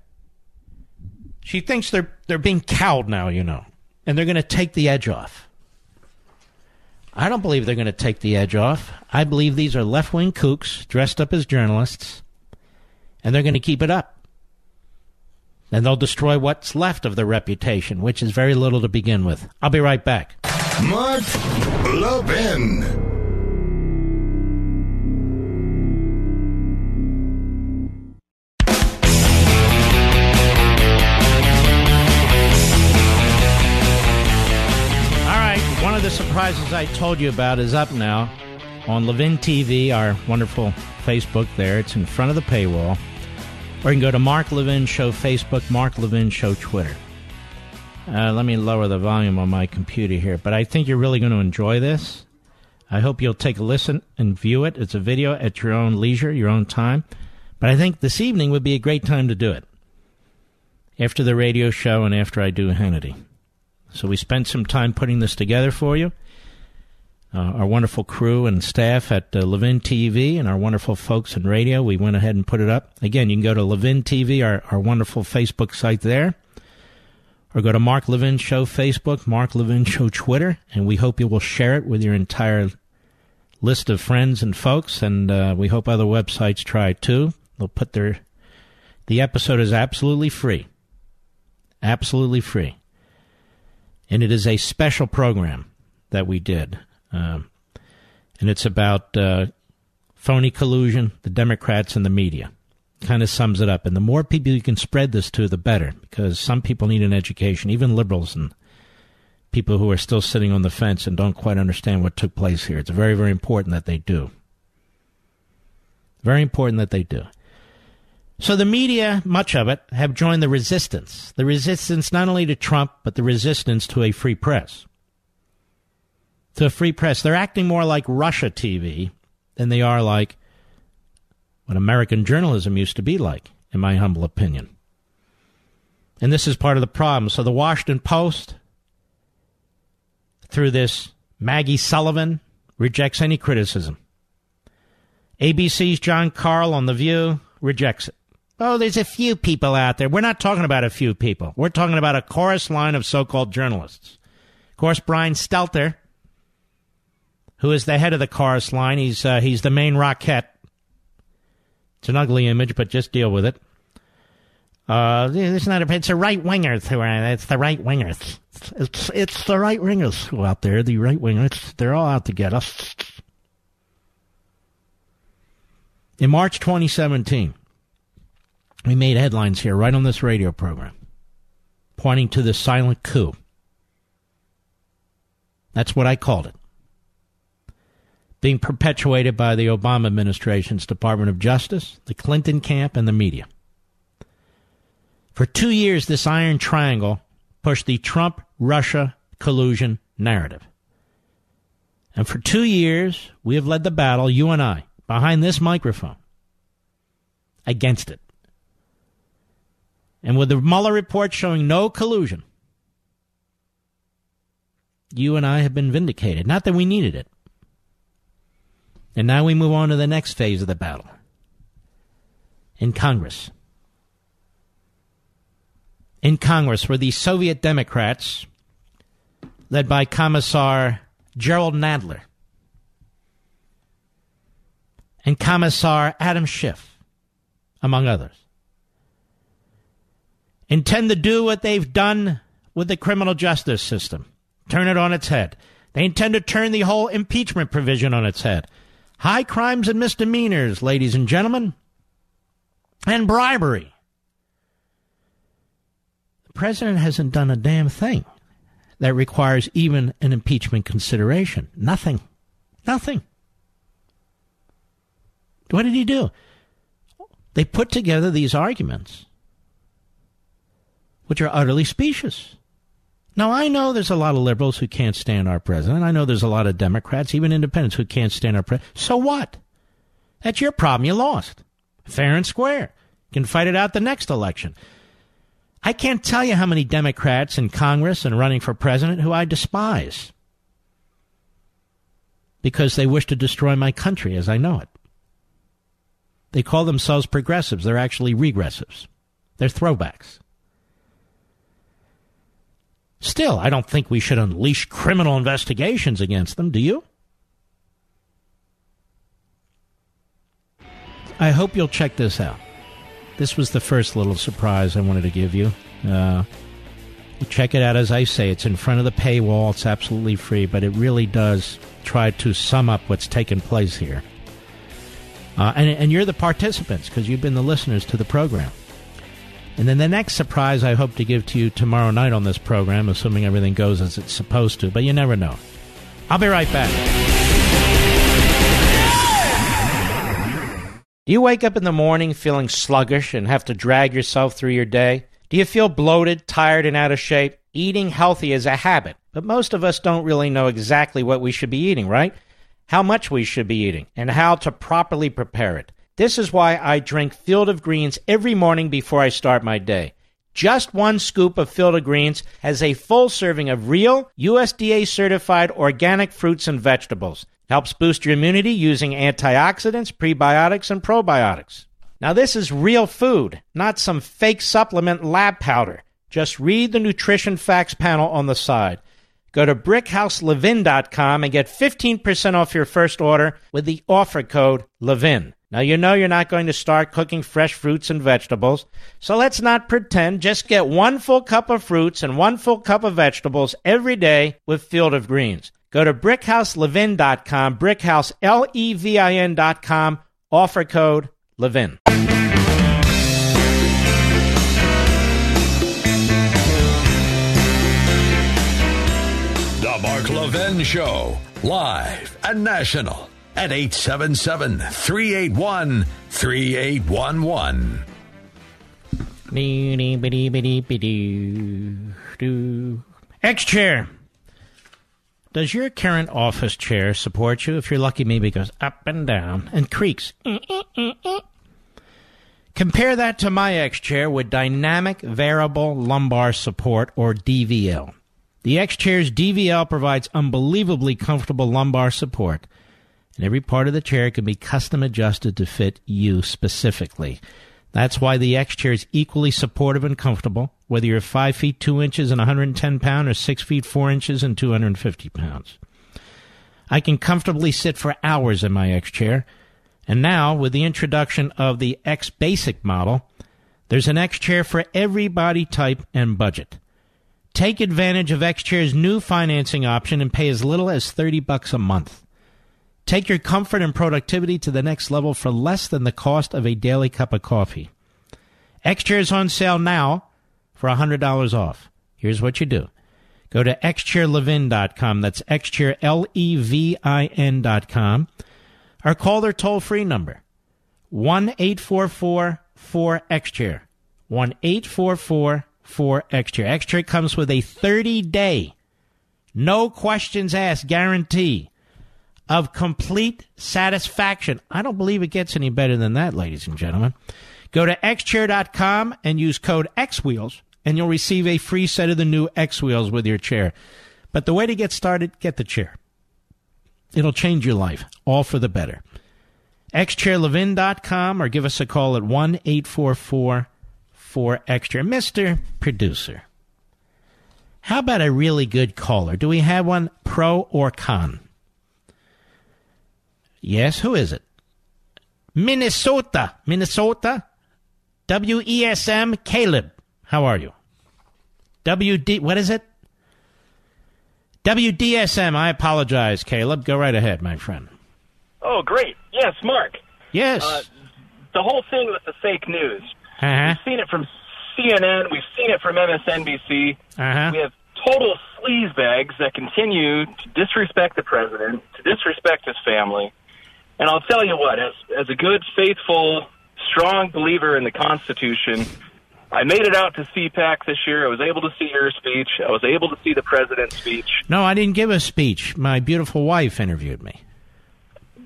She thinks they're, they're being cowed now, you know, and they're going to take the edge off. I don't believe they're going to take the edge off. I believe these are left wing kooks dressed up as journalists, and they're going to keep it up. And they'll destroy what's left of their reputation, which is very little to begin with. I'll be right back. Mark Levin. Surprises I told you about is up now on Levin TV, our wonderful Facebook there. It's in front of the paywall. Or you can go to Mark Levin Show Facebook, Mark Levin Show Twitter. Uh, let me lower the volume on my computer here, but I think you're really going to enjoy this. I hope you'll take a listen and view it. It's a video at your own leisure, your own time. But I think this evening would be a great time to do it. After the radio show and after I do Hannity. So we spent some time putting this together for you. Uh, our wonderful crew and staff at uh, Levin TV and our wonderful folks in radio, we went ahead and put it up. Again, you can go to Levin TV, our, our wonderful Facebook site there, or go to Mark Levin Show Facebook, Mark Levin Show Twitter, and we hope you will share it with your entire list of friends and folks, and uh, we hope other websites try too. They'll put their. The episode is absolutely free. Absolutely free and it is a special program that we did. Um, and it's about uh, phony collusion, the Democrats, and the media. Kind of sums it up. And the more people you can spread this to, the better, because some people need an education, even liberals and people who are still sitting on the fence and don't quite understand what took place here. It's very, very important that they do. Very important that they do. So the media, much of it, have joined the resistance. The resistance not only to Trump, but the resistance to a free press. To a free press. They're acting more like Russia TV than they are like what American journalism used to be like, in my humble opinion. And this is part of the problem. So the Washington Post, through this Maggie Sullivan, rejects any criticism. ABC's John Karl on The View rejects it. Oh, there's a few people out there. We're not talking about a few people. We're talking about a chorus line of so called journalists. Of course, Brian Stelter, who is the head of the chorus line, he's, uh, he's the main rocket. It's an ugly image, but just deal with it. Uh, it's not a, it's a right wingers who are, it's the right wingers. It's, it's the right wingers who out there, the right wingers. They're all out to get us. In March 2017, we made headlines here right on this radio program pointing to the silent coup. That's what I called it. Being perpetuated by the Obama administration's Department of Justice, the Clinton camp, and the media. For two years, this iron triangle pushed the Trump Russia collusion narrative. And for two years, we have led the battle, you and I, behind this microphone, against it. And with the Mueller report showing no collusion, you and I have been vindicated. Not that we needed it. And now we move on to the next phase of the battle in Congress. In Congress, where the Soviet Democrats, led by Commissar Jerrold Nadler and Commissar Adam Schiff, among others, intend to do what they've done with the criminal justice system, turn it on its head. They intend to turn the whole impeachment provision on its head. High crimes and misdemeanors, ladies and gentlemen, and bribery. The president hasn't done a damn thing that requires even an impeachment consideration. Nothing. Nothing. What did he do? They put together these arguments, which are utterly specious. Now, I know there's a lot of liberals who can't stand our president. I know there's a lot of Democrats, even independents, who can't stand our president. So what? That's your problem. You lost. Fair and square. You can fight it out the next election. I can't tell you how many Democrats in Congress and running for president who I despise because they wish to destroy my country as I know it. They call themselves progressives. They're actually regressives. They're throwbacks. Still, I don't think we should unleash criminal investigations against them, do you? I hope you'll check this out. This was the first little surprise I wanted to give you. Uh, check it out as I say. It's in front of the paywall. It's absolutely free, but it really does try to sum up what's taken place here. Uh, and, and you're the participants because you've been the listeners to the program. And then the next surprise I hope to give to you tomorrow night on this program, assuming everything goes as it's supposed to, but you never know. I'll be right back. Do you wake up in the morning feeling sluggish and have to drag yourself through your day? Do you feel bloated, tired, and out of shape? Eating healthy is a habit, but most of us don't really know exactly what we should be eating, right? How much we should be eating, and how to properly prepare it. This is why I drink Field of Greens every morning before I start my day. Just one scoop of Field of Greens has a full serving of real, USDA certified organic fruits and vegetables. Helps boost your immunity using antioxidants, prebiotics, and probiotics. Now, this is real food, not some fake supplement lab powder. Just read the nutrition facts panel on the side. Go to brickhouselevin.com and get 15% off your first order with the offer code LEVIN. Now, you know you're not going to start cooking fresh fruits and vegetables, so let's not pretend. Just get one full cup of fruits and one full cup of vegetables every day with Field of Greens. Go to brickhouselevin.com, brickhouse, L-E-V-I-N.com, offer code LEVIN. The Mark Levin Show, live and national at 877 381 3811. X chair. Does your current office chair support you? If you're lucky, maybe it goes up and down and creaks. Compare that to my X chair with dynamic variable lumbar support or DVL. The X chair's DVL provides unbelievably comfortable lumbar support and every part of the chair can be custom adjusted to fit you specifically. That's why the X chair is equally supportive and comfortable, whether you're 5 feet 2 inches and 110 pounds or 6 feet 4 inches and 250 pounds. I can comfortably sit for hours in my X chair, and now with the introduction of the X Basic model, there's an X chair for every body type and budget. Take advantage of X Chair's new financing option and pay as little as 30 bucks a month. Take your comfort and productivity to the next level for less than the cost of a daily cup of coffee. X Chair is on sale now for $100 off. Here's what you do. Go to xchairlevin.com. That's xchair, L-E-V-I-N.com. Or call their toll-free number, 1-844-4XChair. 1-844-4XChair. X-Chair comes with a 30-day, no questions asked guarantee of complete satisfaction. I don't believe it gets any better than that, ladies and gentlemen. Go to xchair.com and use code XWheels, and you'll receive a free set of the new X Wheels with your chair. But the way to get started, get the chair. It'll change your life, all for the better. xchairlevin.com or give us a call at 1 844 4XChair. Mr. Producer, how about a really good caller? Do we have one pro or con? Yes, who is it? Minnesota. Minnesota. WESM Caleb. How are you? WD, what is it? WDSM. I apologize, Caleb. Go right ahead, my friend. Oh, great. Yes, Mark. Yes. Uh, the whole thing with the fake news. Uh-huh. We've seen it from CNN. We've seen it from MSNBC. Uh-huh. We have total sleazebags that continue to disrespect the president, to disrespect his family. And I'll tell you what, as, as a good, faithful, strong believer in the Constitution, I made it out to CPAC this year. I was able to see your speech. I was able to see the president's speech. No, I didn't give a speech. My beautiful wife interviewed me.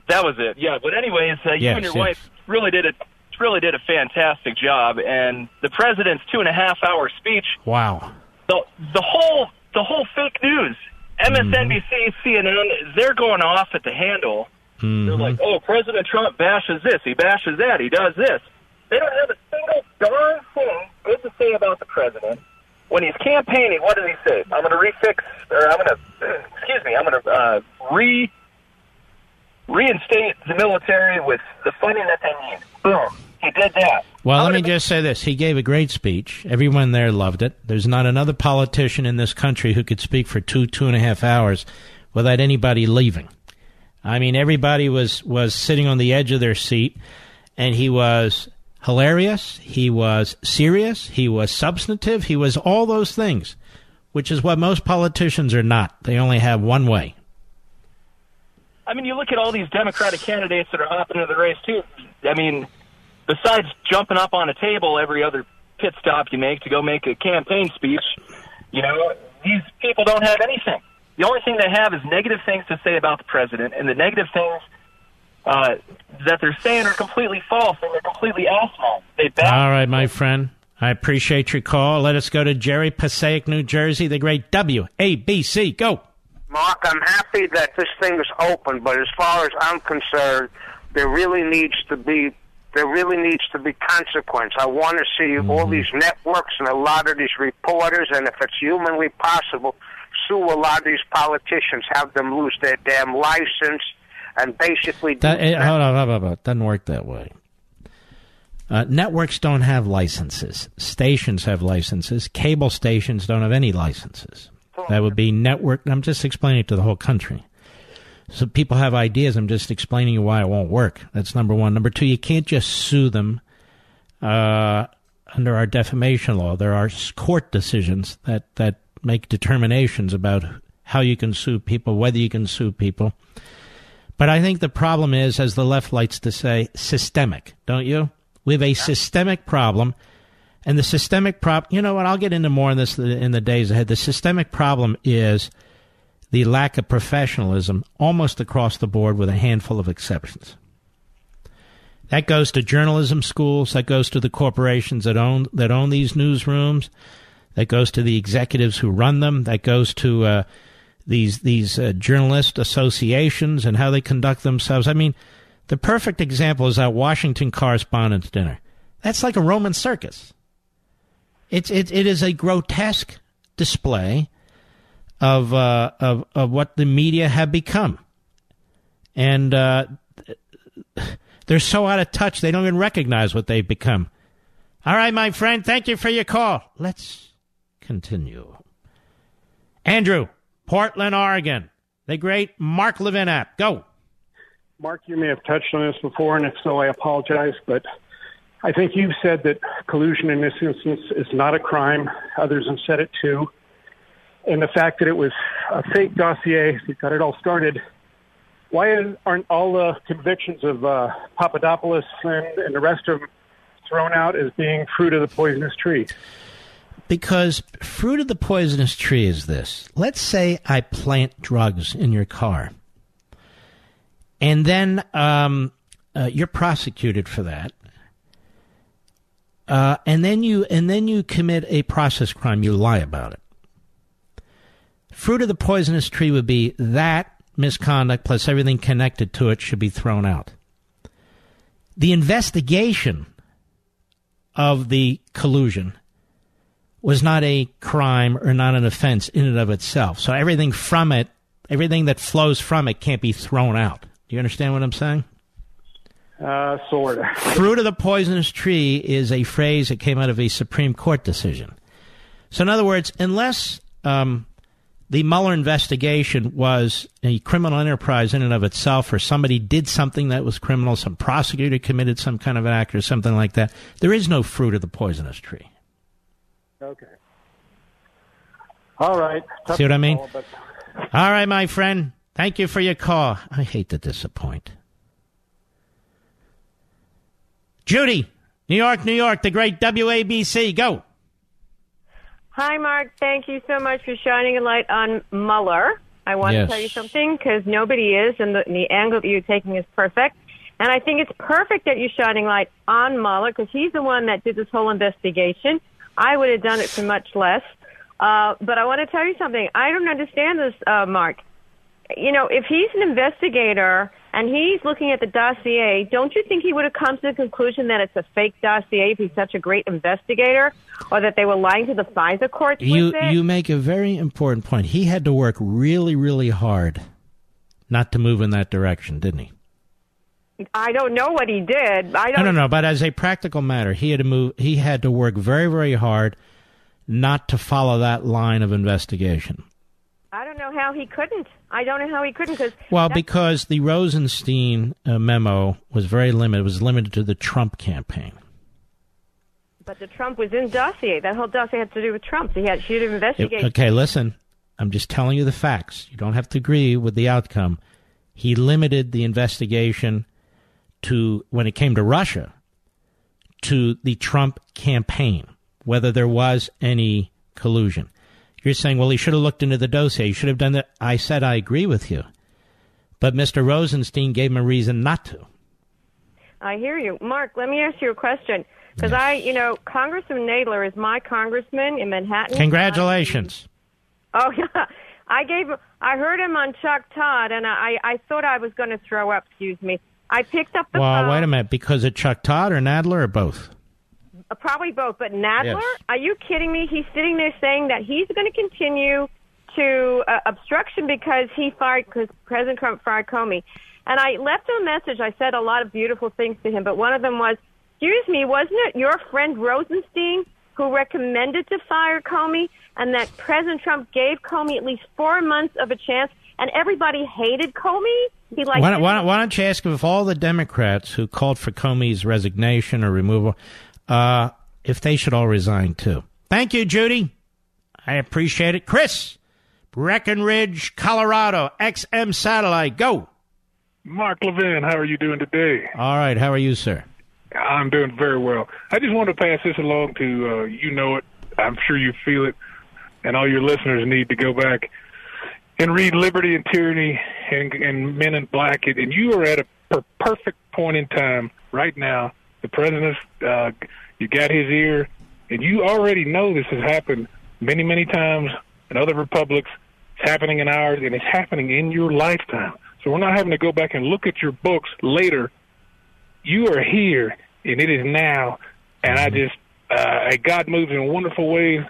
That was it. Yeah, but anyways, uh, you Yes, and your yes. wife really did a really did a fantastic job, and the president's two and a half hour speech, Wow. the the whole the whole fake news, MSNBC, Mm-hmm. CNN, they're going off at the handle. Mm-hmm. They're like, oh, President Trump bashes this, he bashes that, he does this. They don't have a single darn thing good to say about the president. When he's campaigning, what does he say? I'm going to refix, or I'm going to, excuse me, I'm going to uh, re reinstate the military with the funding that they need. Boom. He did that. Well, let me just say this. He gave a great speech. Everyone there loved it. There's not another politician in this country who could speak for two, two and a half hours without anybody leaving. I mean, everybody was, was sitting on the edge of their seat, and he was hilarious. He was serious. He was substantive. He was all those things, which is what most politicians are not. They only have one way. I mean, you look at all these Democratic candidates that are hopping into the race too. I mean, besides jumping up on a table every other pit stop you make to go make a campaign speech, you know, these people don't have anything. The only thing they have is negative things to say about the president, and the negative things uh, that they're saying are completely false and they're completely asinine. They back All right, my friend. I appreciate your call. Let us go to Jerry Passaic, New Jersey, the great WABC. Go. Mark, I'm happy that this thing is open, but as far as I'm concerned, there really needs to be there really needs to be consequence. I want to see all these networks and a lot of these reporters, and if it's humanly possible, sue a lot of these politicians, have them lose their damn license, and basically. That, eh, hold on, hold on, hold on. Doesn't work that way. Uh, networks don't have licenses. Stations have licenses. Cable stations don't have any licenses. That would be network. I'm just explaining it to the whole country. So people have ideas. I'm just explaining why it won't work. That's number one. Number two, you can't just sue them uh, under our defamation law. There are court decisions that, that make determinations about how you can sue people, whether you can sue people. But I think the problem is, as the left likes to say, systemic, don't you? We have a systemic problem. And the systemic problem, you know what, I'll get into more on this in the days ahead. The systemic problem is the lack of professionalism almost across the board with a handful of exceptions. That goes to journalism schools, that goes to the corporations that own that own these newsrooms, that goes to the executives who run them, that goes to uh, these these uh, journalist associations and how they conduct themselves. I mean, the perfect example is that Washington Correspondents' Dinner. That's like a Roman circus. It's it, it is a grotesque display of uh, of of what the media have become, and uh, they're so out of touch they don't even recognize what they've become. All right, my friend, thank you for your call. Let's continue. Andrew, Portland, Oregon, the great Mark Levin app. Go. Mark, you may have touched on this before, and if so, I apologize, but I think you've said that collusion in this instance is not a crime. Others have said it too. And the fact that it was a fake dossier that got it all started, why aren't all the convictions of uh, Papadopoulos and, and the rest of them thrown out as being fruit of the poisonous tree? Because fruit of the poisonous tree is this. Let's say I plant drugs in your car, and then um, uh, you're prosecuted for that. Uh, and then you and then you commit a process crime. You lie about it. Fruit of the poisonous tree would be that misconduct plus everything connected to it should be thrown out. The investigation of the collusion was not a crime or not an offense in and of itself. So everything from it, everything that flows from it can't be thrown out. Do you understand what I'm saying? Uh, sort of. Fruit of the poisonous tree is a phrase that came out of a Supreme Court decision. So, in other words, unless um, the Mueller investigation was a criminal enterprise in and of itself, or somebody did something that was criminal, some prosecutor committed some kind of an act or something like that, there is no fruit of the poisonous tree. Okay. All right. See what I mean? Call, but- All right, my friend. Thank you for your call. I hate to disappoint. Judy, New York, New York, the great WABC. Go. Hi, Mark. Thank you so much for shining a light on Mueller. I want Yes. to tell you something because nobody is, and the, the angle that you're taking is perfect. And I think it's perfect that you're shining light on Mueller because he's the one that did this whole investigation. I would have done it for much less. Uh, but I want to tell you something. I don't understand this, uh, Mark. You know, if he's an investigator and he's looking at the dossier, don't you think he would have come to the conclusion that it's a fake dossier if he's such a great investigator, or that they were lying to the FISA courts You you make a very important point. He had to work really, really hard not to move in that direction, didn't he? I don't know what he did. I No, don't. no, no. But as a practical matter, he had to move. He had to work very, very hard not to follow that line of investigation. I don't know how he couldn't. I don't know how he couldn't because Well, because the Rosenstein uh, memo was very limited. It was limited to the Trump campaign. but the Trump was in dossier. That whole dossier had to do with Trump. He had It- investigated. okay, listen. I'm just telling you the facts. You don't have to agree with the outcome. He limited the investigation to when it came to Russia to the Trump campaign, whether there was any collusion. You're saying, well, he should have looked into the dossier. He should have done that. I said I agree with you. But Mr. Rosenstein gave him a reason not to. I hear you, Mark. Let me ask you a question because I, you know, Congressman Nadler is my congressman in Manhattan. Congratulations. Oh yeah, I gave. I heard him on Chuck Todd, and I, I thought I was going to throw up. Excuse me. I picked up the Well, phone. wait a minute. Because of Chuck Todd or Nadler or both? Uh, Probably both, but Nadler, Yes. are you kidding me? He's sitting there saying that he's going to continue to uh, obstruction because he fired because President Trump fired Comey. And I left him a message. I said a lot of beautiful things to him, but one of them was, "Excuse me, wasn't it your friend Rosenstein who recommended to fire Comey, and that President Trump gave Comey at least four months of a chance, and everybody hated Comey? He like why, don't, why, why don't you ask if all the Democrats who called for Comey's resignation or removal, uh, if they should all resign too? Thank you, Judy. I appreciate it. Chris, Breckenridge, Colorado, XM Satellite, go. Mark Levin, how are you doing today? All right, how are you, sir? I'm doing very well. I just want to pass this along to uh, you know it. I'm sure you feel it, and all your listeners need to go back and read Liberty and Tyranny and, and Men in Black. And you are at a per- perfect point in time right now. The president, uh, you got his ear, and you already know this has happened many, many times in other republics. It's happening in ours, and it's happening in your lifetime. So we're not having to go back and look at your books later you are here and it is now and i just uh god moves in wonderful ways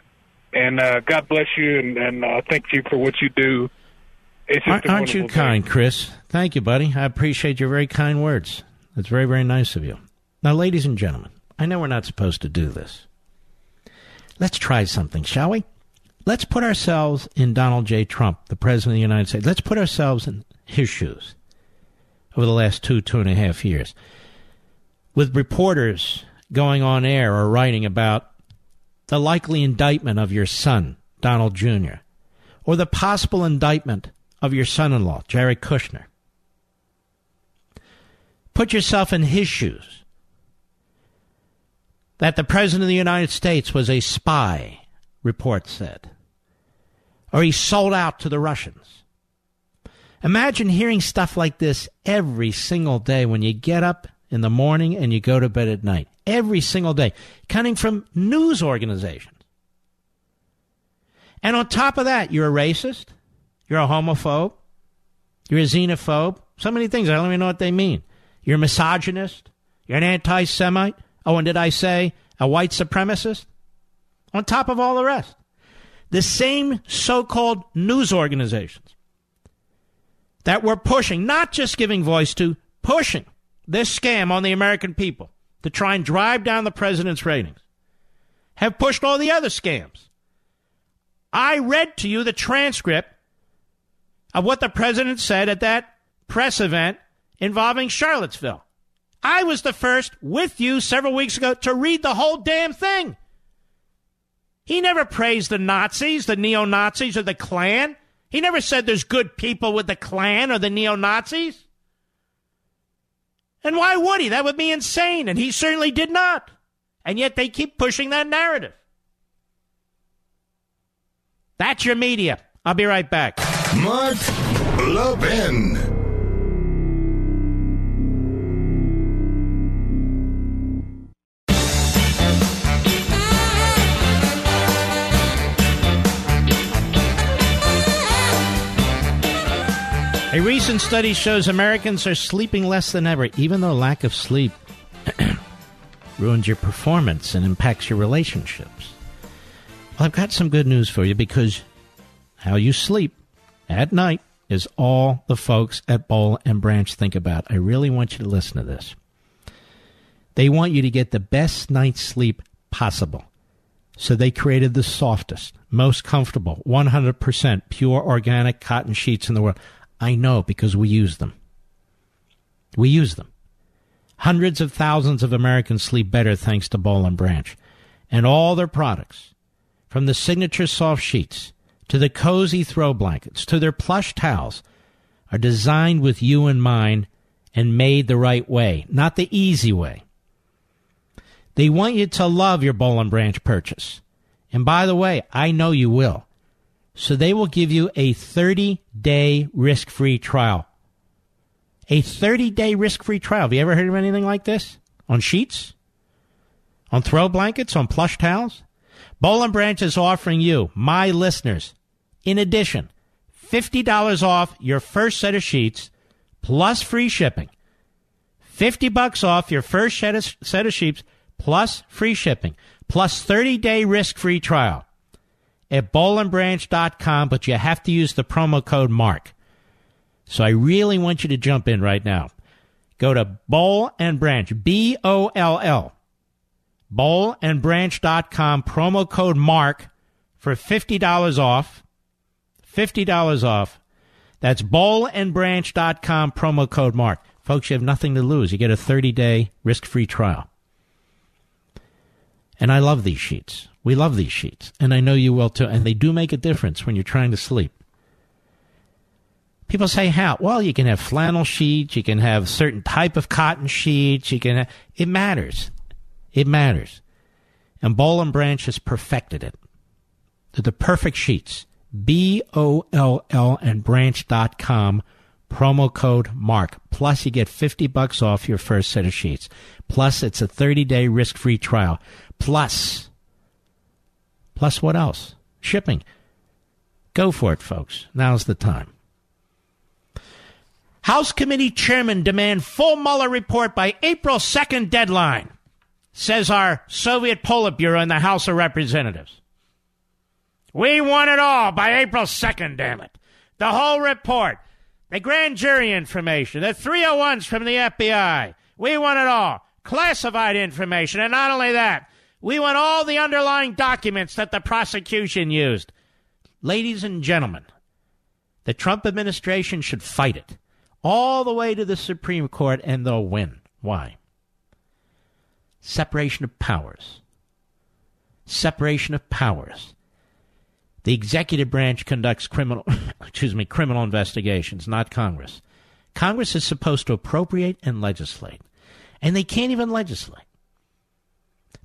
and uh god bless you and and uh, thank you for what you do Aren't, you kind, Chris? Thank you, buddy. I appreciate your very kind words. That's very, very nice of you. Now, ladies and gentlemen, I know we're not supposed to do this. Let's try something, shall we? Let's put ourselves in Donald J. Trump, the President of the United States. Let's put ourselves in his shoes over the last two, two and a half years. With reporters going on air or writing about the likely indictment of your son, Donald Jr., or the possible indictment of your son in law, Jared Kushner. Put yourself in his shoes. That the President of the United States was a spy, reports said. Or he sold out to the Russians. Imagine hearing stuff like this every single day when you get up in the morning and you go to bed at night. Every single day. Coming from news organizations. And on top of that, you're a racist. You're a homophobe. You're a xenophobe. So many things. I don't even know what they mean. You're a misogynist. You're an anti Semite. Oh, and did I say a white supremacist? On top of all the rest. The same so called news organizations that were pushing, not just giving voice to, pushing this scam on the American people to try and drive down the president's ratings, have pushed all the other scams I read to you the transcript of what the president said at that press event involving Charlottesville. I was the first with you several weeks ago to read the whole damn thing. He never praised the Nazis, the neo Nazis, or the Klan. He never said there's good people with the Klan or the neo Nazis. And why would he? That would be insane. And he certainly did not. And yet they keep pushing that narrative. That's your media. I'll be right back. Mark Levin. A recent study shows Americans are sleeping less than ever, even though lack of sleep ruins your performance and impacts your relationships. Well, I've got some good news for you because how you sleep at night is all the folks at Boll and Branch think about. I really want you to listen to this. They want you to get the best night's sleep possible. So they created the softest, most comfortable, 100% pure organic cotton sheets in the world. I know because we use them. We use them. Hundreds of thousands of Americans sleep better thanks to Boll and Branch. And all their products, from the signature soft sheets to the cozy throw blankets to their plush towels, are designed with you in mind and made the right way, not the easy way. They want you to love your Boll and Branch purchase. And by the way, I know you will. So they will give you a 30 day risk free trial. A 30 day risk free trial. Have you ever heard of anything like this? On sheets? On throw blankets? On plush towels? Boll and Branch is offering you, my listeners, in addition, $50 off your first set of sheets plus free shipping. 50 bucks off your first set of, set of sheets plus free shipping plus 30 day risk free trial at bollandbranch.com, but you have to use the promo code MARK. So I really want you to jump in right now. Go to Boll and Branch, B O L L, bollandbranch.com, promo code MARK for $50 off. $50 off. That's bollandbranch.com, promo code MARK. Folks, you have nothing to lose. You get a 30 day risk free trial. And I love these sheets. We love these sheets. And I know you will too. And they do make a difference when you're trying to sleep. People say how? Well, you can have flannel sheets, you can have certain type of cotton sheets, you can have, it matters. It matters. And Boll and Branch has perfected it. They're the perfect sheets. B O L L and branch.com promo code mark. Plus you get 50 bucks off your first set of sheets. Plus it's a 30-day risk-free trial. Plus plus what else? Shipping. Go for it folks. Now's the time. House committee chairman demand full mueller report by april 2nd deadline says our soviet politburo in the house of representatives we want it all by april 2nd damn it the whole report the grand jury information, the 301s from the FBI. We want it all. Classified information. And not only that, we want all the underlying documents that the prosecution used. Ladies and gentlemen, the Trump administration should fight it all the way to the Supreme Court and they'll win. Why? Separation of powers. Separation of powers. The executive branch conducts criminal excuse me, criminal investigations, not Congress. Congress is supposed to appropriate and legislate, and they can't even legislate.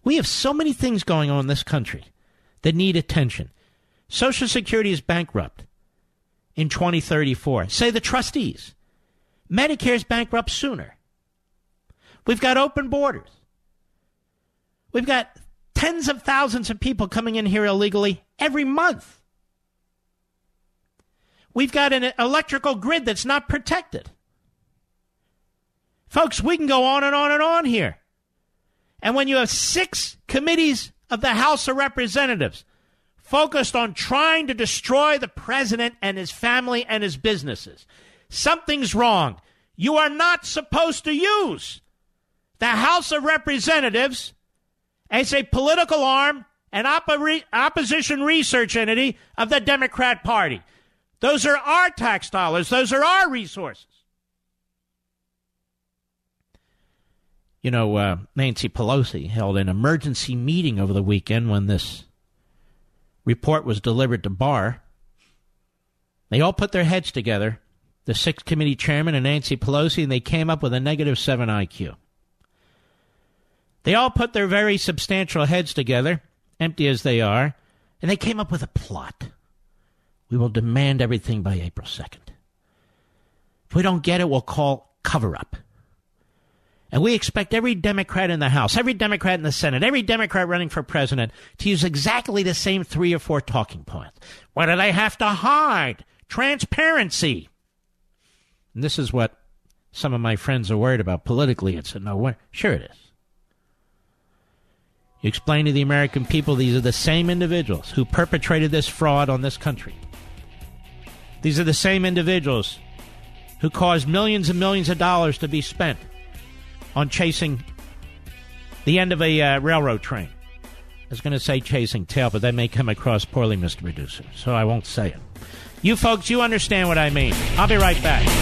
We have so many things going on in this country that need attention. Social Security is bankrupt in 2034. Say the trustees. Medicare's bankrupt sooner. We've got open borders. We've got tens of thousands of people coming in here illegally every month. We've got an electrical grid that's not protected. Folks, we can go on and on and on here. And when you have six committees of the House of Representatives focused on trying to destroy the president and his family and his businesses, something's wrong. You are not supposed to use the House of Representatives as a political arm and oppo- opposition research entity of the Democrat Party. Those are our tax dollars, those are our resources. You know, uh, Nancy Pelosi held an emergency meeting over the weekend when this report was delivered to Barr. They all put their heads together, the six committee chairman and Nancy Pelosi, and they came up with a negative 7 IQ. They all put their very substantial heads together, empty as they are, and they came up with a plot. We will demand everything by April 2nd. If we don't get it, we'll call cover up. And we expect every Democrat in the House, every Democrat in the Senate, every Democrat running for president to use exactly the same three or four talking points. What do they have to hide? Transparency. And this is what some of my friends are worried about politically. It's a no way. Sure it is. You explain to the American people these are the same individuals who perpetrated this fraud on this country. These are the same individuals who caused millions and millions of dollars to be spent on chasing the end of a uh, railroad train. I was going to say chasing tail, but that may come across poorly, Mr. Producer, so I won't say it. You folks, you understand what I mean. I'll be right back.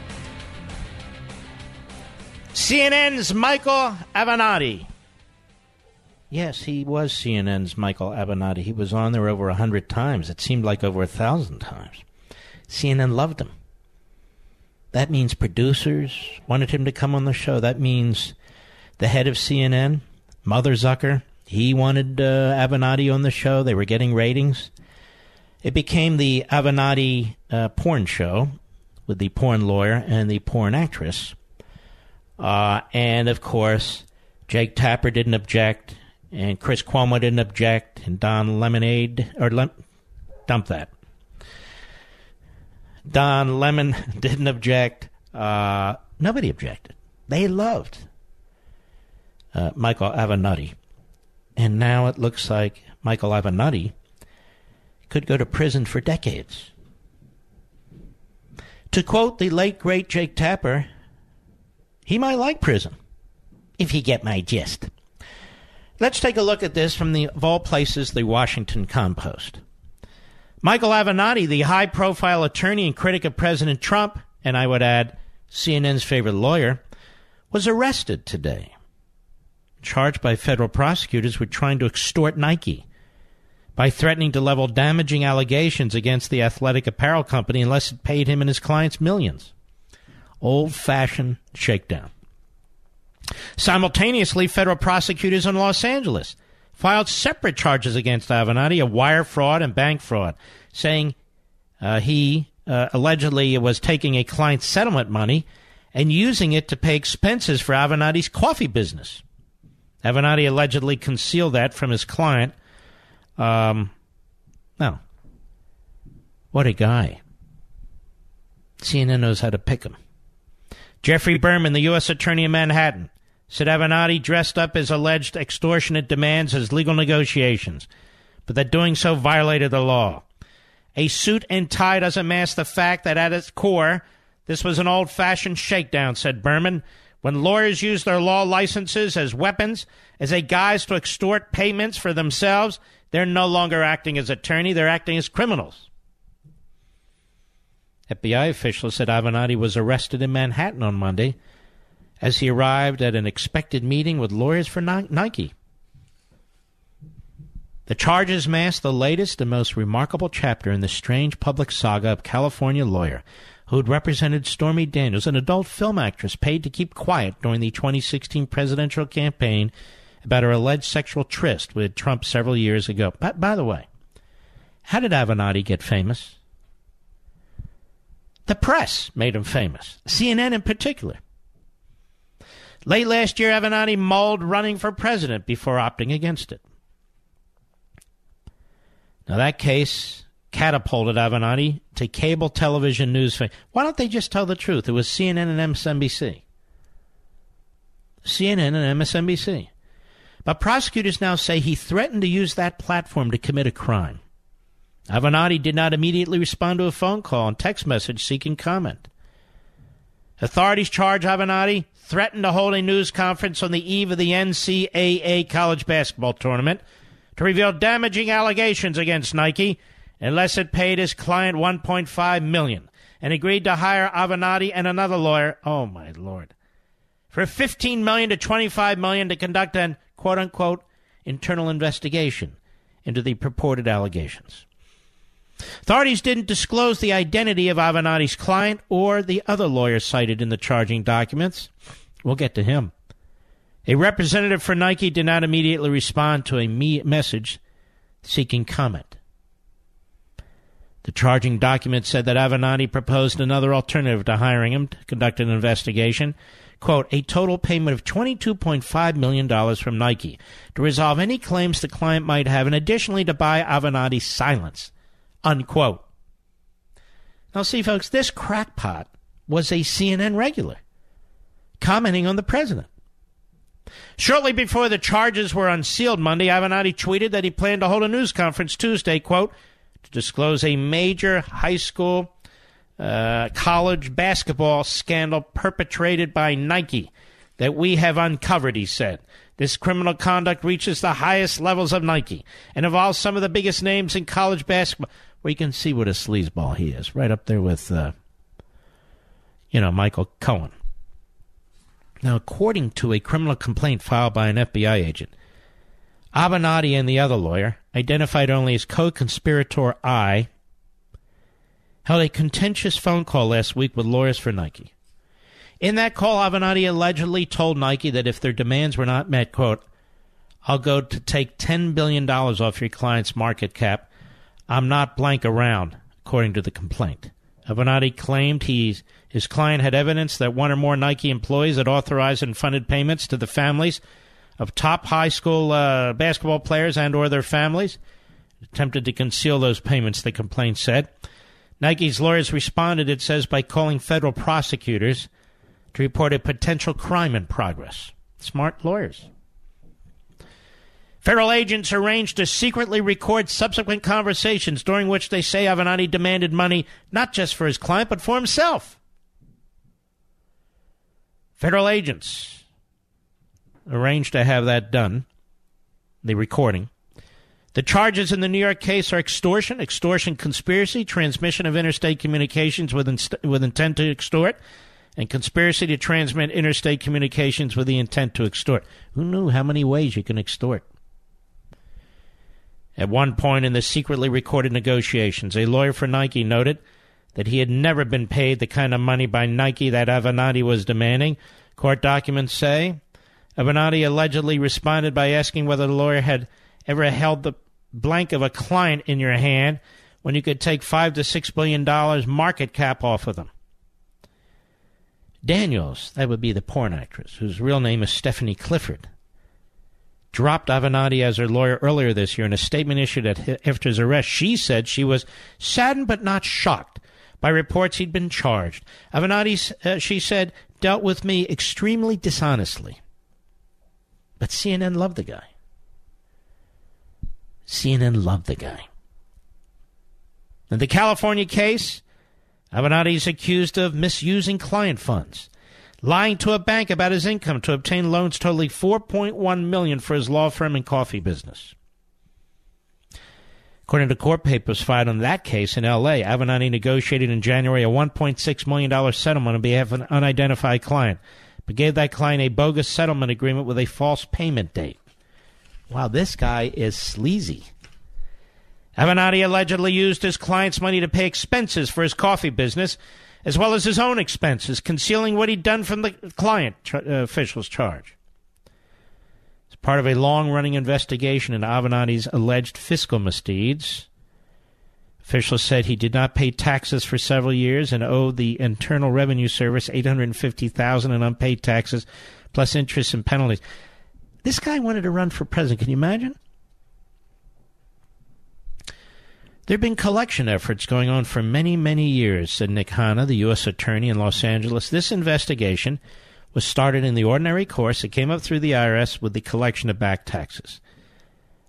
CNN's Michael Avenatti. Yes, he was CNN's Michael Avenatti. He was on there over a hundred times. It seemed like over a thousand times. CNN loved him. That means producers wanted him to come on the show. That means the head of CNN, Mother Zucker, he wanted uh, Avenatti on the show. They were getting ratings. It became the Avenatti uh, porn show with the porn lawyer and the porn actress. Uh, and of course, Jake Tapper didn't object, and Chris Cuomo didn't object, and Don Lemonade or Lem- dump that. Don Lemon didn't object. Uh, nobody objected. They loved uh, Michael Avenatti, and now it looks like Michael Avenatti could go to prison for decades. To quote the late great Jake Tapper, he might like prison, if he get my gist. Let's take a look at this from the, of all places, the Washington Compost. Michael Avenatti, the high profile attorney and critic of President Trump, and I would add, CNN's favorite lawyer, was arrested today, charged by federal prosecutors with trying to extort Nike by threatening to level damaging allegations against the athletic apparel company unless it paid him and his clients millions old fashioned shakedown. Simultaneously, federal prosecutors in Los Angeles filed separate charges against Avenatti of wire fraud and bank fraud, saying uh, he uh, allegedly was taking a client's settlement money and using it to pay expenses for Avenatti's coffee business. Avenatti allegedly concealed that from his client. Um. What a guy. CNN knows how to pick him. Geoffrey Berman, the U.S. Attorney of Manhattan, said Avenatti dressed up his alleged extortionate demands as legal negotiations, but that doing so violated the law. A suit and tie doesn't mask the fact that at its core, this was an old fashioned shakedown, said Berman. When lawyers use their law licenses as weapons, as a guise to extort payments for themselves, they're no longer acting as attorney, they're acting as criminals. FBI officials said Avenatti was arrested in Manhattan on Monday as he arrived at an expected meeting with lawyers for Nike. The charges mask the latest and most remarkable chapter in the strange public saga of California lawyer who had represented Stormy Daniels, an adult film actress paid to keep quiet during the 2016 presidential campaign about her alleged sexual tryst with Trump several years ago. By, by the way, how did Avenatti get famous? The press made him famous, CNN in particular. Late last year, Avenatti mulled running for president before opting against it. Now, that case catapulted Avenatti to cable television news fame. Why don't they just tell the truth? It was CNN and MSNBC. CNN and MSNBC. But prosecutors now say he threatened to use that platform to commit a crime. Avenatti did not immediately respond to a phone call and text message seeking comment. Authorities charge Avenatti threatened to hold a news conference on the eve of the NCAA college basketball tournament to reveal damaging allegations against Nike unless it paid his client 1.5 million and agreed to hire Avenatti and another lawyer. Oh my lord. For 15 million to 25 million to conduct an quote unquote internal investigation into the purported allegations. Authorities didn't disclose the identity of Avenatti's client or the other lawyer cited in the charging documents. We'll get to him. A representative for Nike did not immediately respond to a me- message seeking comment. The charging document said that Avenatti proposed another alternative to hiring him to conduct an investigation. Quote, a total payment of $22.5 million from Nike to resolve any claims the client might have and additionally to buy Avenatti's silence. Unquote. Now, see, folks, this crackpot was a CNN regular commenting on the president. Shortly before the charges were unsealed Monday, Avenatti tweeted that he planned to hold a news conference Tuesday, quote, to disclose a major high school uh, college basketball scandal perpetrated by Nike that we have uncovered, he said. This criminal conduct reaches the highest levels of Nike and involves some of the biggest names in college basketball. Well, you can see what a sleazeball he is, right up there with, uh, you know, Michael Cohen. Now, according to a criminal complaint filed by an FBI agent, Avenatti and the other lawyer, identified only as co conspirator I, held a contentious phone call last week with lawyers for Nike. In that call, Avenatti allegedly told Nike that if their demands were not met, quote, I'll go to take $10 billion off your client's market cap. I'm not blank around, according to the complaint. Avenatti claimed he's, his client had evidence that one or more Nike employees had authorized and funded payments to the families of top high school uh, basketball players and or their families. Attempted to conceal those payments, the complaint said. Nike's lawyers responded, it says, by calling federal prosecutors to report a potential crime in progress. Smart lawyers. Federal agents arranged to secretly record subsequent conversations during which they say Avenatti demanded money not just for his client, but for himself. Federal agents arranged to have that done, the recording. The charges in the New York case are extortion, extortion conspiracy, transmission of interstate communications with, inst- with intent to extort, and conspiracy to transmit interstate communications with the intent to extort. Who knew how many ways you can extort? At one point in the secretly recorded negotiations, a lawyer for Nike noted that he had never been paid the kind of money by Nike that Avenatti was demanding. Court documents say Avenatti allegedly responded by asking whether the lawyer had ever held the blank of a client in your hand when you could take five to six billion dollars market cap off of them. Daniels, that would be the porn actress, whose real name is Stephanie Clifford, dropped Avenatti as her lawyer earlier this year in a statement issued after his arrest. She said she was saddened but not shocked by reports he'd been charged. Avenatti, uh, she said, dealt with me extremely dishonestly. But CNN loved the guy. CNN loved the guy. The California case, Avenatti is accused of misusing client funds, lying to a bank about his income to obtain loans totaling 4.1 million for his law firm and coffee business. According to court papers filed on that case in L.A., Avenatti negotiated in January a $1.6 million settlement on behalf of an unidentified client, but gave that client a bogus settlement agreement with a false payment date. Wow, this guy is sleazy. Avenatti allegedly used his client's money to pay expenses for his coffee business, as well as his own expenses, concealing what he'd done from the client uh, official's charge As part of a long running investigation into Avenatti's alleged fiscal misdeeds. Officials said he did not pay taxes for several years and owed the Internal Revenue Service $850,000 in unpaid taxes, plus interest and penalties. This guy wanted to run for president. Can you imagine? There have been collection efforts going on for many, many years, said Nick Hanna, the U.S. Attorney in Los Angeles. This investigation was started in the ordinary course. It came up through the IRS with the collection of back taxes.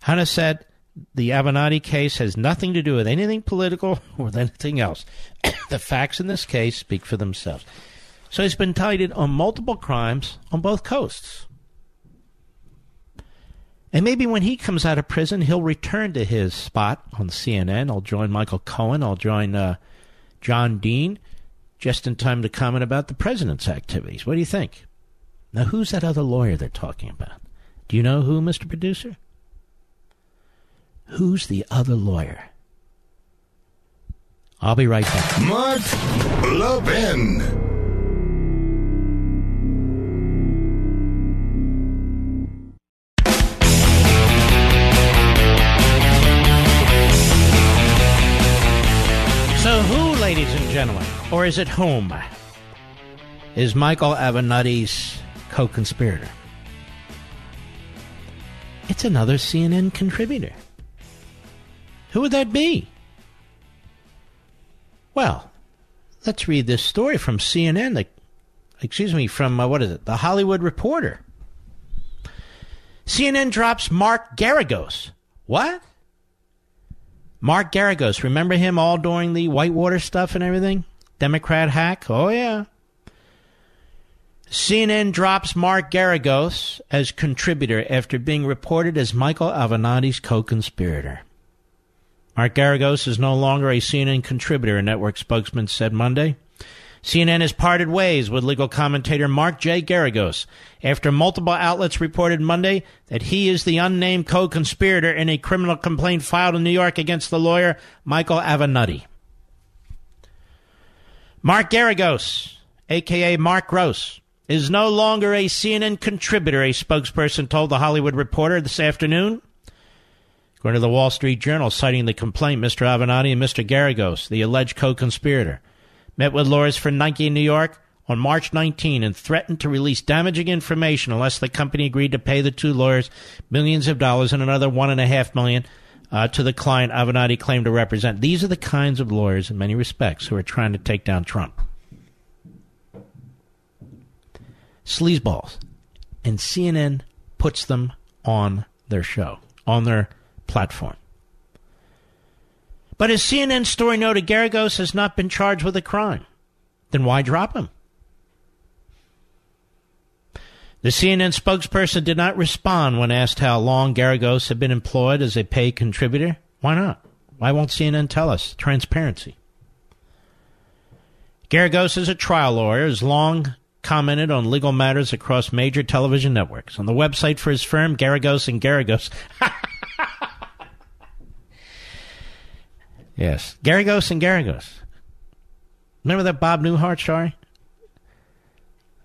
Hanna said the Avenatti case has nothing to do with anything political or with anything else. the facts in this case speak for themselves. So he's been indicted on multiple crimes on both coasts. And maybe when he comes out of prison, he'll return to his spot on CNN. I'll join Michael Cohen. I'll join uh, John Dean just in time to comment about the president's activities. What do you think? Now, who's that other lawyer they're talking about? Do you know who, Mr. Producer? Who's the other lawyer? I'll be right back. Mark Levin. Gentlemen, or is it whom, is Michael Avenatti's co conspirator? It's another CNN contributor. Who would that be? Well, let's read this story from CNN. The, excuse me, from uh, what is it? The Hollywood Reporter. CNN drops Mark Geragos. What? Mark Geragos, remember him all during the Whitewater stuff and everything? Democrat hack? Oh, yeah. CNN drops Mark Geragos as contributor after being reported as Michael Avenatti's co conspirator. Mark Geragos is no longer a CNN contributor, a network spokesman said Monday. CNN has parted ways with legal commentator Mark J. Geragos after multiple outlets reported Monday that he is the unnamed co conspirator in a criminal complaint filed in New York against the lawyer Michael Avenatti. Mark Geragos, aka Mark Gross, is no longer a CNN contributor, a spokesperson told the Hollywood Reporter this afternoon. According to the Wall Street Journal, citing the complaint, Mr. Avenatti and Mr. Geragos, the alleged co conspirator, met with lawyers for Nike in New York on March 19 and threatened to release damaging information unless the company agreed to pay the two lawyers millions of dollars and another one and a half million uh, to the client Avenatti claimed to represent. These are the kinds of lawyers, in many respects, who are trying to take down Trump. Sleazeballs. And CNN puts them on their show, on their platform. But as CNN story noted, Geragos has not been charged with a crime. Then why drop him? The CNN spokesperson did not respond when asked how long Geragos had been employed as a paid contributor. Why not? Why won't CNN tell us? Transparency. Geragos is a trial lawyer, has long commented on legal matters across major television networks. On the website for his firm, Geragos and Geragos. Yes. Geragos and Geragos. Remember that Bob Newhart story?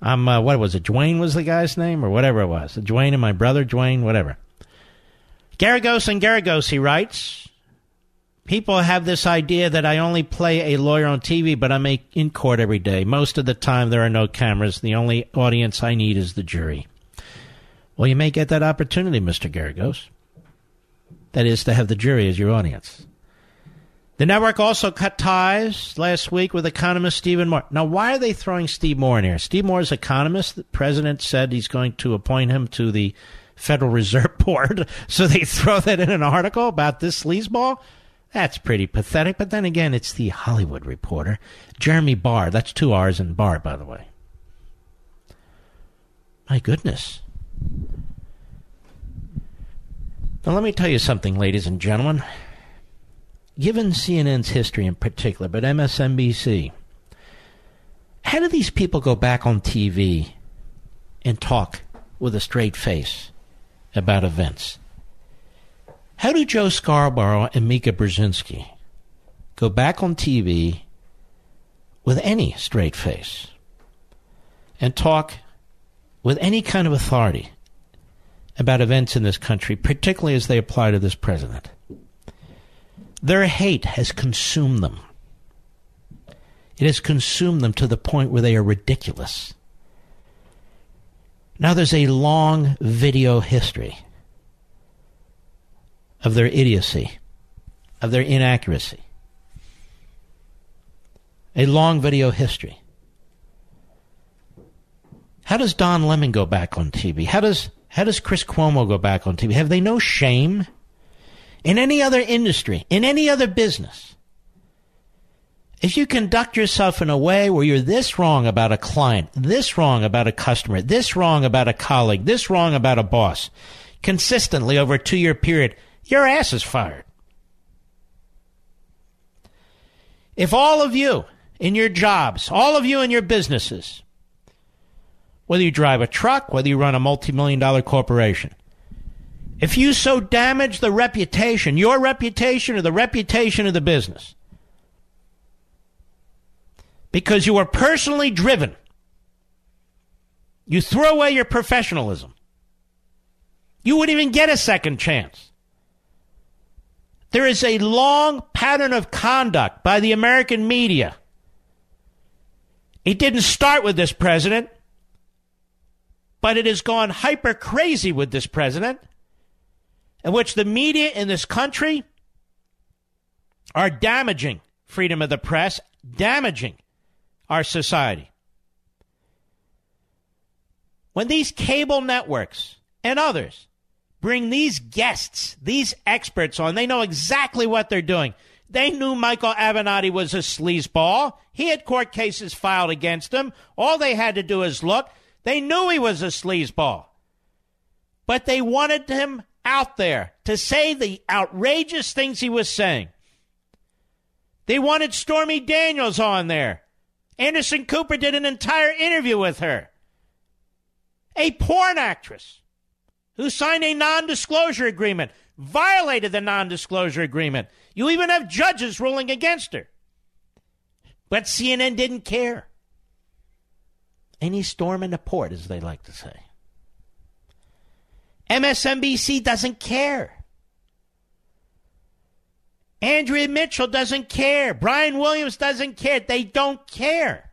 I'm, uh, what was it? Dwayne was the guy's name, or whatever it was. Dwayne and my brother, Dwayne, whatever. Geragos and Geragos, he writes, People have this idea that I only play a lawyer on TV, but I'm a, in court every day. Most of the time, there are no cameras. The only audience I need is the jury. Well, you may get that opportunity, Mr. Geragos. That is to have the jury as your audience. The network also cut ties last week with economist Stephen Moore. Now, why are they throwing Steve Moore in here? Steve Moore is economist. The president said he's going to appoint him to the Federal Reserve Board. So they throw that in an article about this sleazeball? That's pretty pathetic. But then again, it's the Hollywood Reporter. Jeremy Barr. That's two R's in Barr, by the way. My goodness. Now, let me tell you something, ladies and gentlemen. Given CNN's history in particular, but MSNBC, how do these people go back on TV and talk with a straight face about events? How do Joe Scarborough and Mika Brzezinski go back on TV with any straight face and talk with any kind of authority about events in this country, particularly as they apply to this president. Their hate has consumed them. It has consumed them to the point where they are ridiculous. Now there's a long video history of their idiocy, of their inaccuracy. A long video history. How does Don Lemon go back on TV? How does how does Chris Cuomo go back on TV? Have they no shame? In any other industry, in any other business, if you conduct yourself in a way where you're this wrong about a client, this wrong about a customer, this wrong about a colleague, this wrong about a boss, consistently over a two year period, your ass is fired. If all of you in your jobs, all of you in your businesses, whether you drive a truck, whether you run a multi million dollar corporation. If you so damage the reputation, your reputation or the reputation of the business, because you are personally driven, you throw away your professionalism, you wouldn't even get a second chance. There is a long pattern of conduct by the American media. It didn't start with this president but it has gone hyper crazy with this president, in which the media in this country are damaging freedom of the press, damaging our society. When these cable networks and others bring these guests, these experts on, they know exactly what they're doing. They knew Michael Avenatti was a sleazeball. He had court cases filed against him. All they had to do is look. They knew he was a sleazeball. But they wanted him out there to say the outrageous things he was saying. They wanted Stormy Daniels on there. Anderson Cooper did an entire interview with her. A porn actress who signed a non disclosure agreement, violated the non disclosure agreement. You even have judges ruling against her. But CNN didn't care any storm in the port, as they like to say. MSNBC doesn't care. Andrea Mitchell doesn't care. Brian Williams doesn't care. They don't care.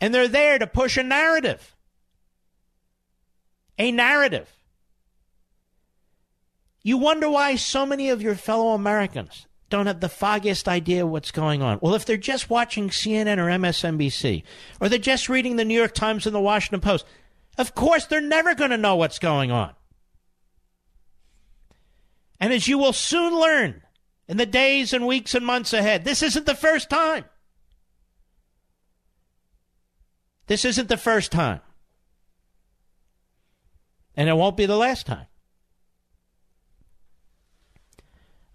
And they're there to push a narrative. A narrative. You wonder why so many of your fellow Americans don't have the foggiest idea what's going on. Well, if they're just watching CNN or MSNBC, or they're just reading the New York Times and the Washington Post, of course they're never going to know what's going on. And as you will soon learn in the days and weeks and months ahead, this isn't the first time. This isn't the first time. And it won't be the last time.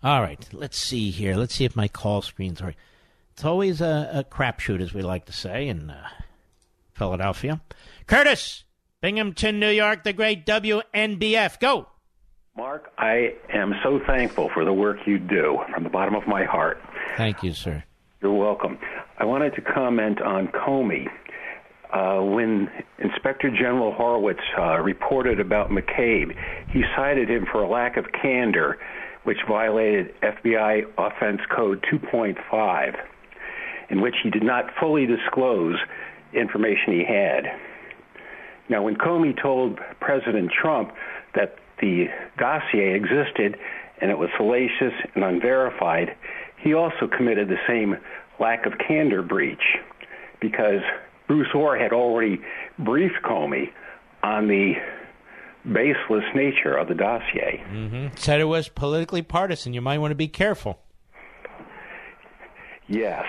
All right, let's see here. Let's see if my call screen's right. It's always a, a crapshoot, as we like to say in uh, Philadelphia. Curtis, Binghamton, New York, the great WNBF. Go. Mark, I am so thankful for the work you do from the bottom of my heart. Thank you, sir. You're welcome. I wanted to comment on Comey. Uh, when Inspector General Horowitz uh, reported about McCabe, he cited him for a lack of candor which violated FBI Offense Code 2.5, in which he did not fully disclose information he had. Now, when Comey told President Trump that the dossier existed and it was salacious and unverified, he also committed the same lack of candor breach because Bruce Ohr had already briefed Comey on the baseless nature of the dossier. Mm-hmm. Said it was politically partisan. You might want to be careful. Yes.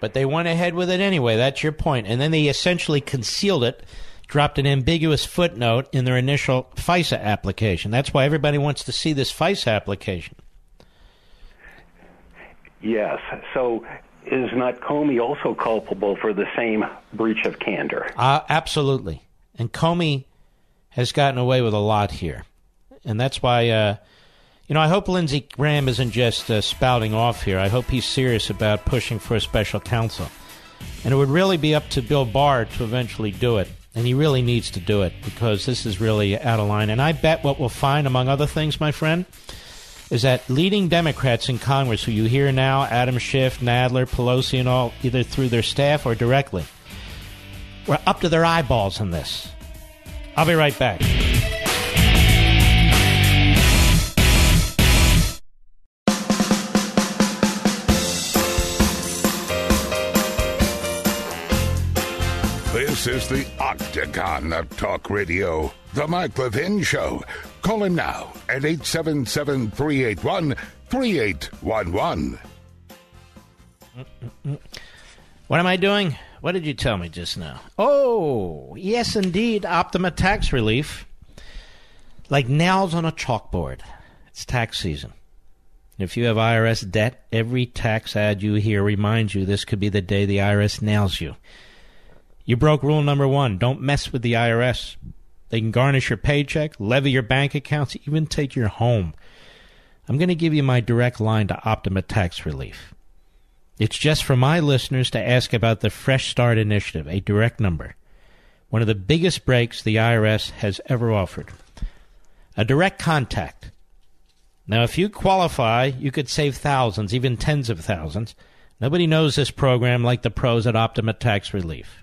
But they went ahead with it anyway. That's your point. And then they essentially concealed it, dropped an ambiguous footnote in their initial FISA application. That's why everybody wants to see this FISA application. Yes. So is not Comey also culpable for the same breach of candor? Uh, absolutely. And Comey has gotten away with a lot here. And that's why, uh, you know, I hope Lindsey Graham isn't just uh, spouting off here. I hope he's serious about pushing for a special counsel. And it would really be up to Bill Barr to eventually do it. And he really needs to do it because this is really out of line. And I bet what we'll find, among other things, my friend, is that leading Democrats in Congress, who you hear now, Adam Schiff, Nadler, Pelosi, and all, either through their staff or directly, were up to their eyeballs in this. I'll be right back. This is the Octagon of Talk Radio, The Mike Levin Show. Call him now at 877 381 3811. What am I doing? What did you tell me just now? Oh, yes, indeed. Optima tax relief. Like nails on a chalkboard. It's tax season. If you have IRS debt, every tax ad you hear reminds you this could be the day the IRS nails you. You broke rule number one don't mess with the IRS. They can garnish your paycheck, levy your bank accounts, even take your home. I'm going to give you my direct line to Optima Tax Relief. It's just for my listeners to ask about the Fresh Start Initiative, a direct number. One of the biggest breaks the IRS has ever offered. A direct contact. Now, if you qualify, you could save thousands, even tens of thousands. Nobody knows this program like the pros at Optima Tax Relief.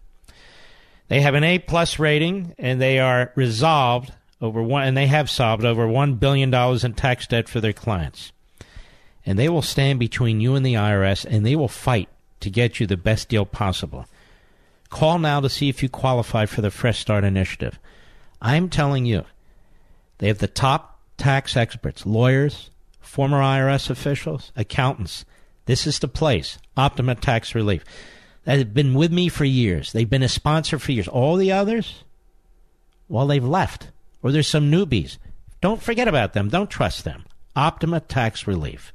They have an A plus rating, and they are resolved over one, and they have solved over one billion dollars in tax debt for their clients. And they will stand between you and the IRS, and they will fight to get you the best deal possible. Call now to see if you qualify for the Fresh Start Initiative. I'm telling you, they have the top tax experts, lawyers, former IRS officials, accountants. This is the place. Optima Tax Relief have been with me for years. They've been a sponsor for years. All the others, well, they've left. Or there's some newbies. Don't forget about them. Don't trust them. Optima Tax Relief.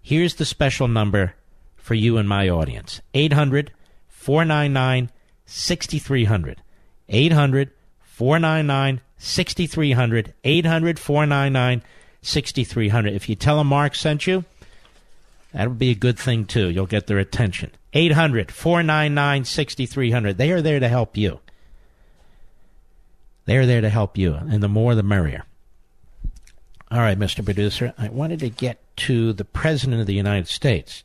Here's the special number for you and my audience 800 499 6300. 800 499 6300. 800 499 6300. If you tell them Mark sent you, that would be a good thing, too. You'll get their attention. 800 499 6300. They are there to help you. They are there to help you, and the more the merrier. All right, Mr. Producer, I wanted to get to the President of the United States,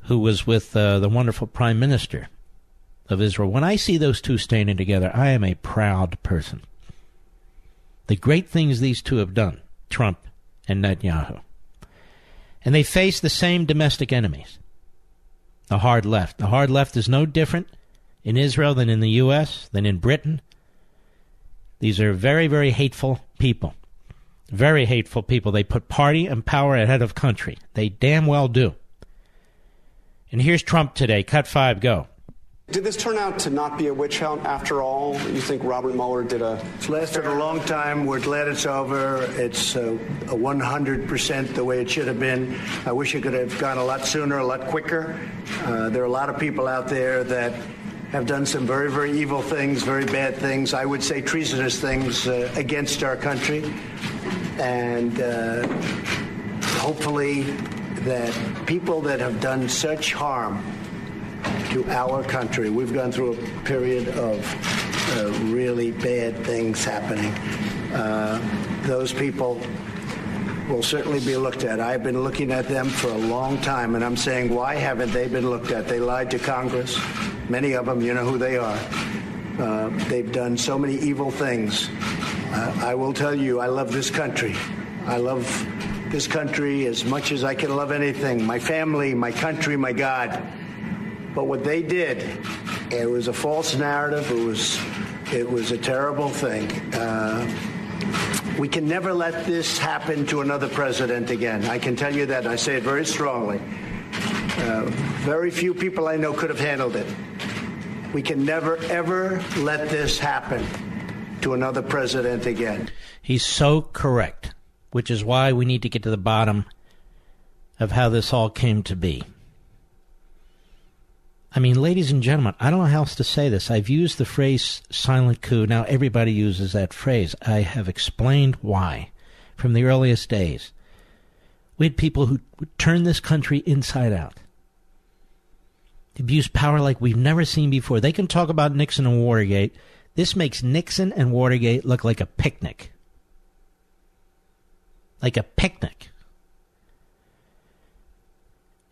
who was with uh, the wonderful Prime Minister of Israel. When I see those two standing together, I am a proud person. The great things these two have done, Trump and Netanyahu. And they face the same domestic enemies the hard left. The hard left is no different in Israel than in the U.S., than in Britain. These are very, very hateful people. Very hateful people. They put party and power ahead of country. They damn well do. And here's Trump today. Cut five, go. Did this turn out to not be a witch hunt after all? You think Robert Mueller did a. It's lasted a long time. We're glad it's over. It's uh, 100% the way it should have been. I wish it could have gone a lot sooner, a lot quicker. Uh, there are a lot of people out there that have done some very, very evil things, very bad things, I would say treasonous things uh, against our country. And uh, hopefully, that people that have done such harm to our country. We've gone through a period of uh, really bad things happening. Uh, those people will certainly be looked at. I've been looking at them for a long time, and I'm saying, why haven't they been looked at? They lied to Congress. Many of them, you know who they are. Uh, they've done so many evil things. Uh, I will tell you, I love this country. I love this country as much as I can love anything my family, my country, my God. But what they did, it was a false narrative. It was, it was a terrible thing. Uh, we can never let this happen to another president again. I can tell you that. I say it very strongly. Uh, very few people I know could have handled it. We can never, ever let this happen to another president again. He's so correct, which is why we need to get to the bottom of how this all came to be. I mean, ladies and gentlemen, I don't know how else to say this. I've used the phrase silent coup. Now everybody uses that phrase. I have explained why from the earliest days. We had people who turned this country inside out. Abused power like we've never seen before. They can talk about Nixon and Watergate. This makes Nixon and Watergate look like a picnic. Like a picnic.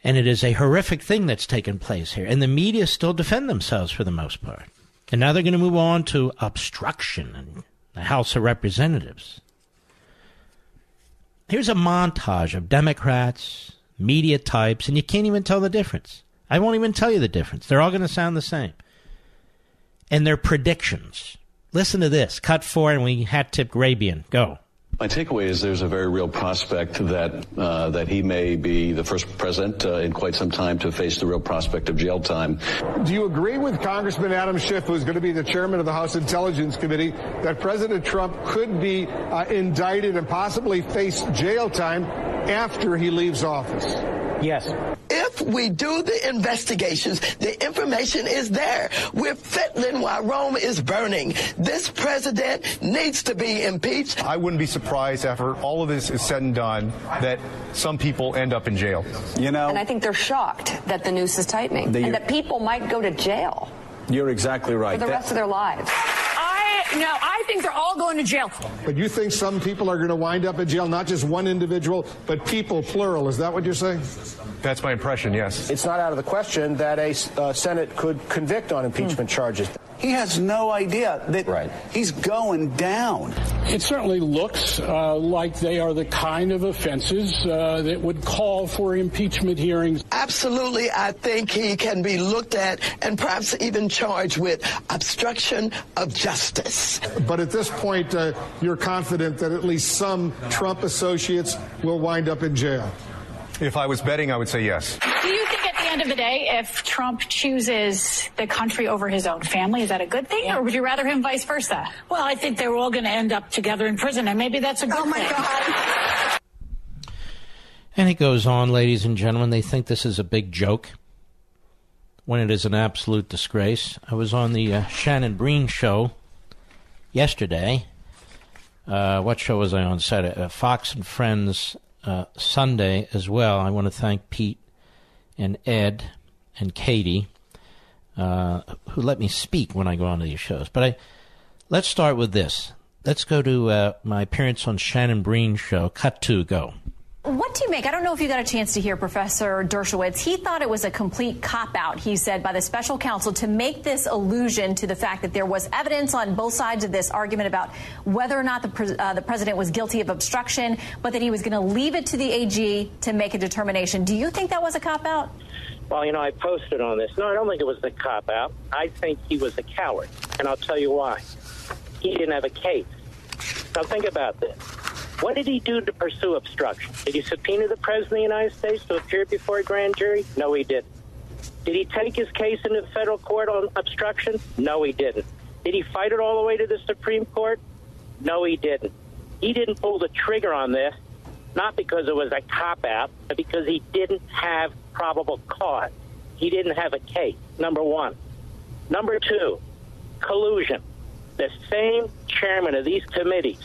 And it is a horrific thing that's taken place here. And the media still defend themselves for the most part. And now they're going to move on to obstruction and the House of Representatives. Here's a montage of Democrats, media types, and you can't even tell the difference. I won't even tell you the difference. They're all going to sound the same. And their predictions. Listen to this. Cut four, and we hat tip Grabien. Go. My takeaway is there's a very real prospect that uh, that he may be the first president uh, in quite some time to face the real prospect of jail time. Do you agree with Congressman Adam Schiff, who's going to be the chairman of the House Intelligence Committee, that President Trump could be uh, indicted and possibly face jail time after he leaves office? Yes. If we do the investigations, the information is there. We're fiddling while Rome is burning. This president needs to be impeached. I wouldn't be surprised after all of this is said and done that some people end up in jail. You know, and I think they're shocked that the noose is tightening the, and that people might go to jail. You're exactly right. For the that, rest of their lives. No, I think they're all going to jail. But you think some people are going to wind up in jail, not just one individual, but people plural. Is that what you're saying? That's my impression, yes. It's not out of the question that a uh, Senate could convict on impeachment hmm. charges. He has no idea that right. he's going down. It certainly looks uh, like they are the kind of offenses uh, that would call for impeachment hearings. Absolutely, I think he can be looked at and perhaps even charged with obstruction of justice. But at this point, uh, you're confident that at least some Trump associates will wind up in jail. If I was betting, I would say yes. Do you think at the end of the day, if Trump chooses the country over his own family, is that a good thing, yeah. or would you rather him vice versa? Well, I think they're all going to end up together in prison, and maybe that's a good. Oh my thing. God. And it goes on, ladies and gentlemen. They think this is a big joke when it is an absolute disgrace. I was on the uh, Shannon Bream show yesterday. Uh, what show was I on Saturday? Uh, Fox and Friends uh, Sunday as well. I want to thank Pete and Ed and Katie uh, who let me speak when I go on to these shows. But I let's start with this. Let's go to uh, my appearance on Shannon Bream's show. Cut to go. What do you make? I don't know if you got a chance to hear Professor Dershowitz. He thought it was a complete cop out, he said, by the special counsel to make this allusion to the fact that there was evidence on both sides of this argument about whether or not the, uh, the president was guilty of obstruction, but that he was going to leave it to the AG to make a determination. Do you think that was a cop out? Well, you know, I posted on this. No, I don't think it was a cop out. I think he was a coward, and I'll tell you why. He didn't have a case. Now, think about this. What did he do to pursue obstruction? Did he subpoena the President of the United States to appear before a grand jury? No, he didn't. Did he take his case into the federal court on obstruction? No, he didn't. Did he fight it all the way to the Supreme Court? No, he didn't. He didn't pull the trigger on this, not because it was a cop out, but because he didn't have probable cause. He didn't have a case, number one. Number two, collusion. The same chairman of these committees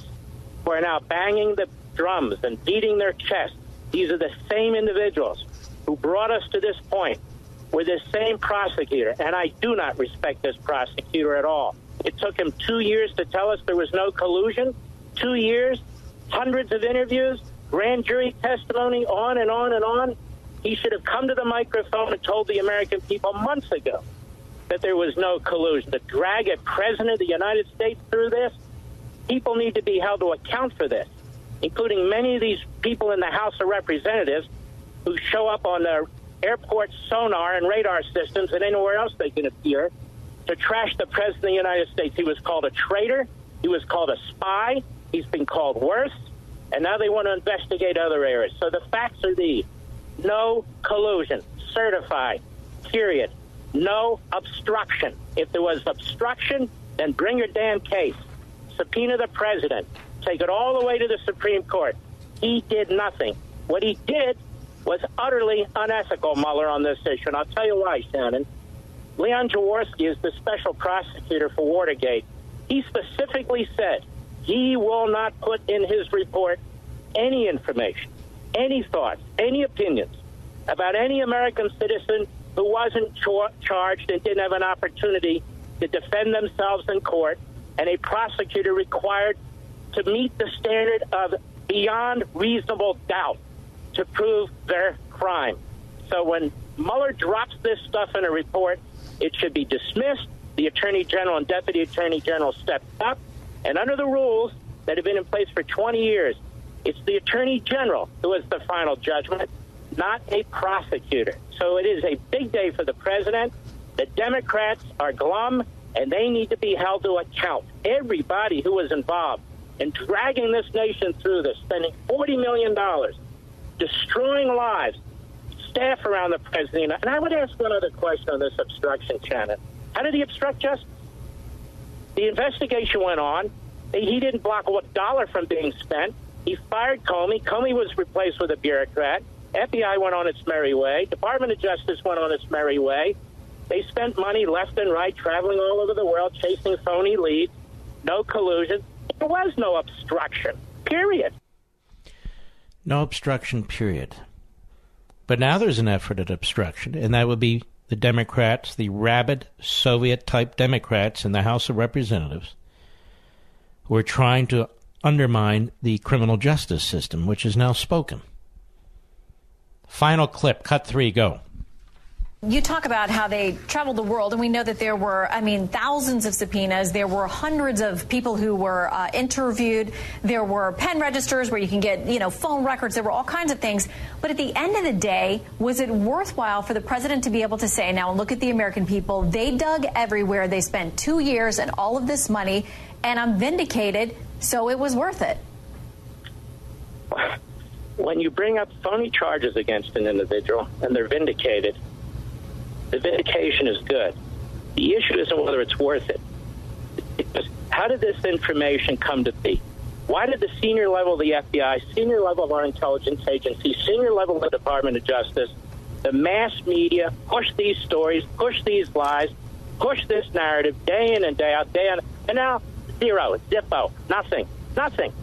who are now banging the drums and beating their chests. These are the same individuals who brought us to this point with this same prosecutor, and I do not respect this prosecutor at all. It took him two years to tell us there was no collusion. Two years, hundreds of interviews. grand jury testimony, on and on and on. He should have come to the microphone and told the American people months ago that there was no collusion. To drag a president of the United States through this, people need to be held to account for this, including many of these people in the House of Representatives who show up on the airport sonar and radar systems and anywhere else they can appear to trash the president of the United States. He was called a traitor. He was called a spy. He's been called worse. And now they want to investigate other areas. So the facts are these. No collusion. Certified. Period. No obstruction. If there was obstruction, then bring your damn case. Subpoena the president. Take it all the way to the Supreme Court. He did nothing. What he did was utterly unethical, Mueller, on this issue. And I'll tell you why, Shannon. Leon Jaworski is the special prosecutor for Watergate. He specifically said he will not put in his report any information, any thoughts, any opinions about any American citizen who wasn't char- charged and didn't have an opportunity to defend themselves in court, and a prosecutor required to meet the standard of beyond reasonable doubt to prove their crime. So when Mueller drops this stuff in a report, it should be dismissed. The Attorney General and Deputy Attorney General stepped up, and under the rules that have been in place for 20 years, it's the Attorney General who has the final judgment, not a prosecutor. So it is a big day for the president. The Democrats are glum, and they need to be held to account. Everybody who was involved in dragging this nation through this, spending $40 million, destroying lives, staff around the president. And I would ask one other question on this obstruction, Shannon. How did he obstruct justice? The investigation went on. He didn't block a dollar from being spent. He fired Comey. Comey was replaced with a bureaucrat. FBI went on its merry way. Department of Justice went on its merry way. They spent money left and right, traveling all over the world, chasing phony leads. No collusion. There was no obstruction. Period. No obstruction, period. But now there's an effort at obstruction, and that would be the Democrats, the rabid Soviet type Democrats in the House of Representatives, who are trying to undermine the criminal justice system, which is now spoken. Final clip, cut three, go. You talk about how they traveled the world, and we know that there were, I mean, thousands of subpoenas. There were hundreds of people who were uh, interviewed. There were pen registers where you can get, you know, phone records. There were all kinds of things. But at the end of the day, was it worthwhile for the president to be able to say, now look at the American people. They dug everywhere. They spent two years and all of this money, and I'm vindicated, so it was worth it. When you bring up phony charges against an individual and they're vindicated, the vindication is good. The issue isn't whether it's worth it. It's how did this information come to be? Why did the senior level of the FBI, senior level of our intelligence agency, senior level of the Department of Justice, the mass media push these stories, push these lies, push this narrative day in and day out, day in, and now zero, zippo, nothing, nothing.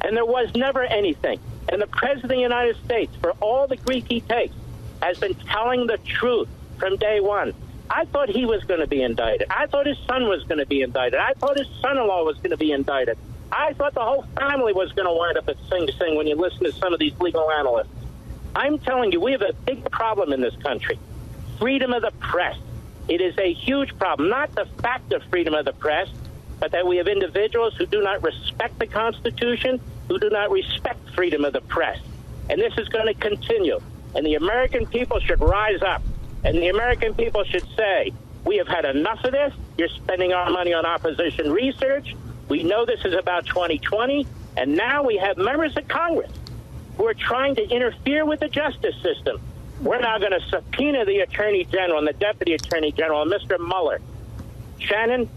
And there was never anything. And the President of the United States, for all the grief he takes, has been telling the truth from day one. I thought he was going to be indicted. I thought his son was going to be indicted. I thought his son-in-law was going to be indicted. I thought the whole family was going to wind up at Sing Sing when you listen to some of these legal analysts. I'm telling you, we have a big problem in this country. Freedom of the press. It is a huge problem. Not the fact of freedom of the press, but that we have individuals who do not respect the Constitution, who do not respect freedom of the press. And this is going to continue. And the American people should rise up. And the American people should say, we have had enough of this. You're spending our money on opposition research. We know this is about 2020. And now we have members of Congress who are trying to interfere with the justice system. We're now going to subpoena the Attorney General and the Deputy Attorney General and Mr. Mueller. Shannon,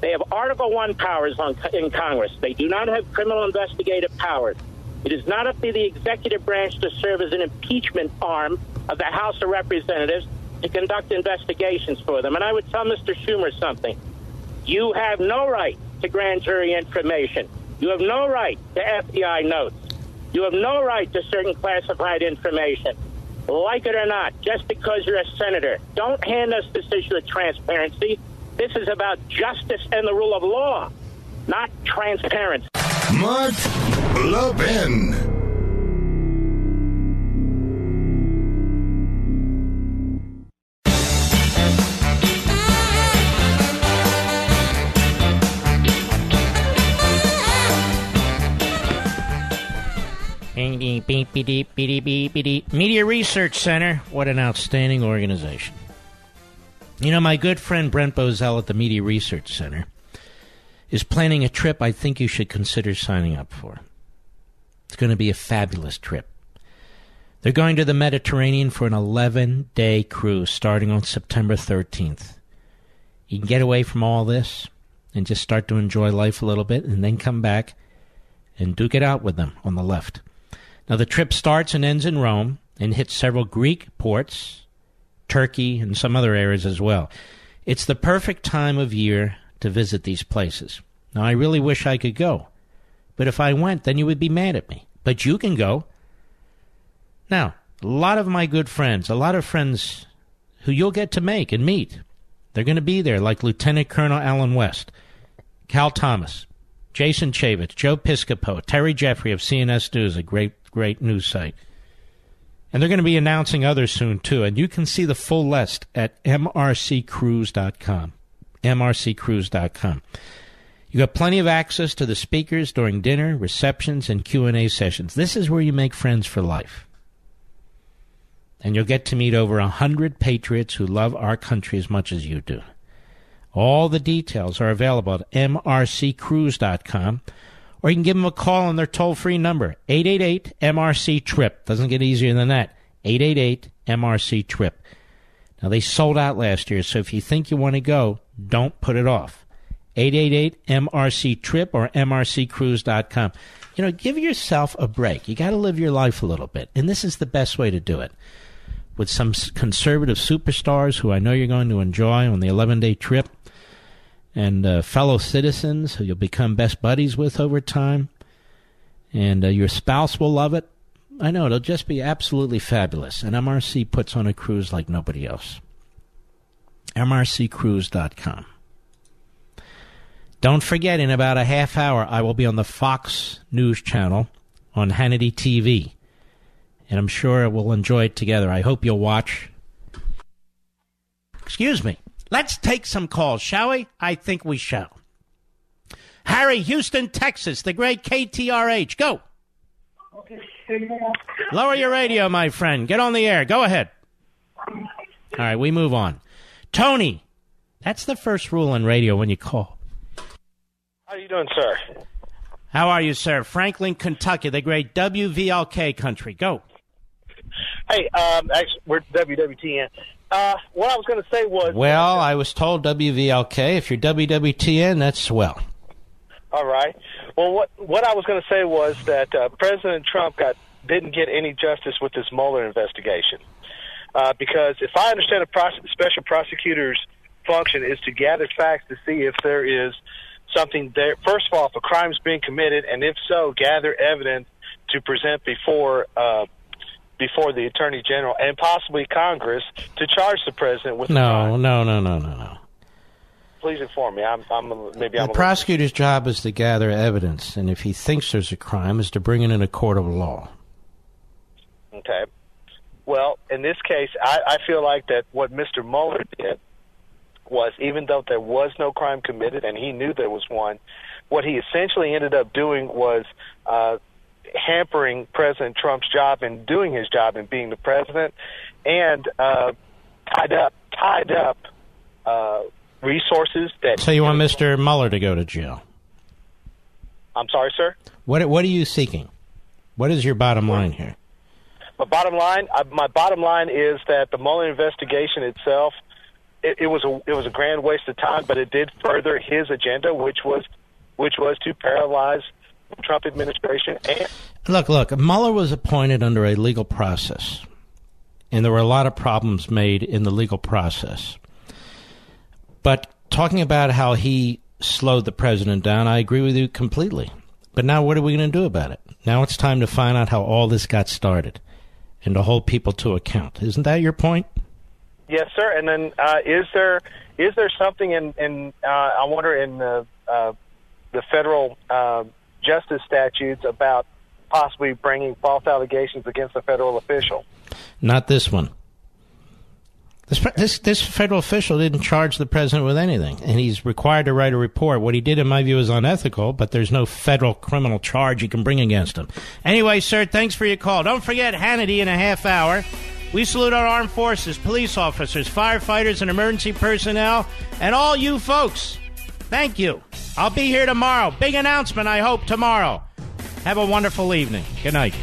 they have Article 1 powers on, in Congress. They do not have criminal investigative powers. It is not up to the executive branch to serve as an impeachment arm of the House of Representatives to conduct investigations for them. And I would tell Mr. Schumer something. You have no right to grand jury information. You have no right to FBI notes. You have no right to certain classified information. Like it or not, just because you're a senator, don't hand us this issue of transparency. This is about justice and the rule of law, not transparency. Mark Levin. Media Research Center. What an outstanding organization. You know, my good friend Brent Bozell at the Media Research Center is planning a trip I think you should consider signing up for. It's going to be a fabulous trip. They're going to the Mediterranean for an 11 day cruise starting on September 13th. You can get away from all this and just start to enjoy life a little bit and then come back and duke it out with them on the left. Now, the trip starts and ends in Rome and hits several Greek ports, Turkey, and some other areas as well. It's the perfect time of year to visit these places. Now, I really wish I could go, but if I went, then you would be mad at me. But you can go. Now, a lot of my good friends, a lot of friends who you'll get to make and meet, they're going to be there, like Lieutenant Colonel Allen West, Cal Thomas, Jason Chaffetz, Joe Piscopo, Terry Jeffrey of CNS News, a great, great news site. And they're going to be announcing others soon, too. And you can see the full list at mrccruise.com. mrccruise.com. You've got plenty of access to the speakers during dinner, receptions, and Q&A sessions. This is where you make friends for life. And you'll get to meet over a hundred patriots who love our country as much as you do. All the details are available at mrccruise.com, or you can give them a call on their toll free number, 888 MRC TRIP. Doesn't get easier than that. 888 MRC TRIP. Now, they sold out last year, so if you think you want to go, don't put it off. 888 MRC TRIP or MRCCruise.com. You know, give yourself a break. You got to live your life a little bit, and this is the best way to do it with some conservative superstars who I know you're going to enjoy on the 11 day trip, and uh, fellow citizens who you'll become best buddies with over time, and uh, your spouse will love it. I know it'll just be absolutely fabulous. And MRC puts on a cruise like nobody else. MRCCruise.com. Don't forget, in about a half hour, I will be on the Fox News Channel on Hannity TV and I'm sure we'll enjoy it together. I hope you'll watch. Excuse me. Let's take some calls, shall we? I think we shall. Harry, Houston, Texas, the great KTRH. Go. Lower your radio, my friend. Get on the air. Go ahead. All right, we move on. Tony, that's the first rule on radio when you call. How are you doing, sir? How are you, sir? Franklin, Kentucky, the great WVLK country. Go. Hey, um, actually, we're WWTN. Uh, what I was going to say was. Well, I was told WVLK. If you're WWTN, that's swell. All right. Well, what what I was going to say was that uh, President Trump got didn't get any justice with this Mueller investigation, uh, because if I understand a special prosecutor's function is to gather facts to see if there is something there. First of all, if a crime is being committed, and if so, gather evidence to present before uh, before the Attorney General and possibly Congress to charge the president with. No, no, no, no, no, no. Please inform me. I'm, I'm maybe I'm the prosecutor's job is to gather evidence, and if he thinks there's a crime, is to bring it in a court of law. Okay. Well, in this case, I, I feel like that what Mr. Mueller did was, even though there was no crime committed and he knew there was one, what he essentially ended up doing was uh, hampering President Trump's job in doing his job in being the president, and uh, tied up tied up uh, resources that. So you want Mr. Mueller to go to jail? I'm sorry, sir. What What are you seeking? What is your bottom line here? My bottom line, uh, my bottom line is that the Mueller investigation itself, it, it was a it was a grand waste of time, but it did further his agenda, which was which was to paralyze Trump administration. And- look, look, Mueller was appointed under a legal process, and there were a lot of problems made in the legal process. But talking about how he slowed the president down, I agree with you completely. But now, what are we going to do about it? Now it's time to find out how all this got started and to hold people to account. Isn't that your point? Yes, sir. And then, uh, is there is there something in in uh, I wonder in the uh, the federal uh, justice statutes about possibly bringing false allegations against a federal official. Not this one. This, this this federal official didn't charge the president with anything, and he's required to write a report. What he did, in my view, is unethical, but there's no federal criminal charge you can bring against him. Anyway, sir, thanks for your call. Don't forget Hannity in a half hour. We salute our armed forces, police officers, firefighters, and emergency personnel, and all you folks. Thank you. I'll be here tomorrow. Big announcement, I hope, tomorrow. Have a wonderful evening. Good night.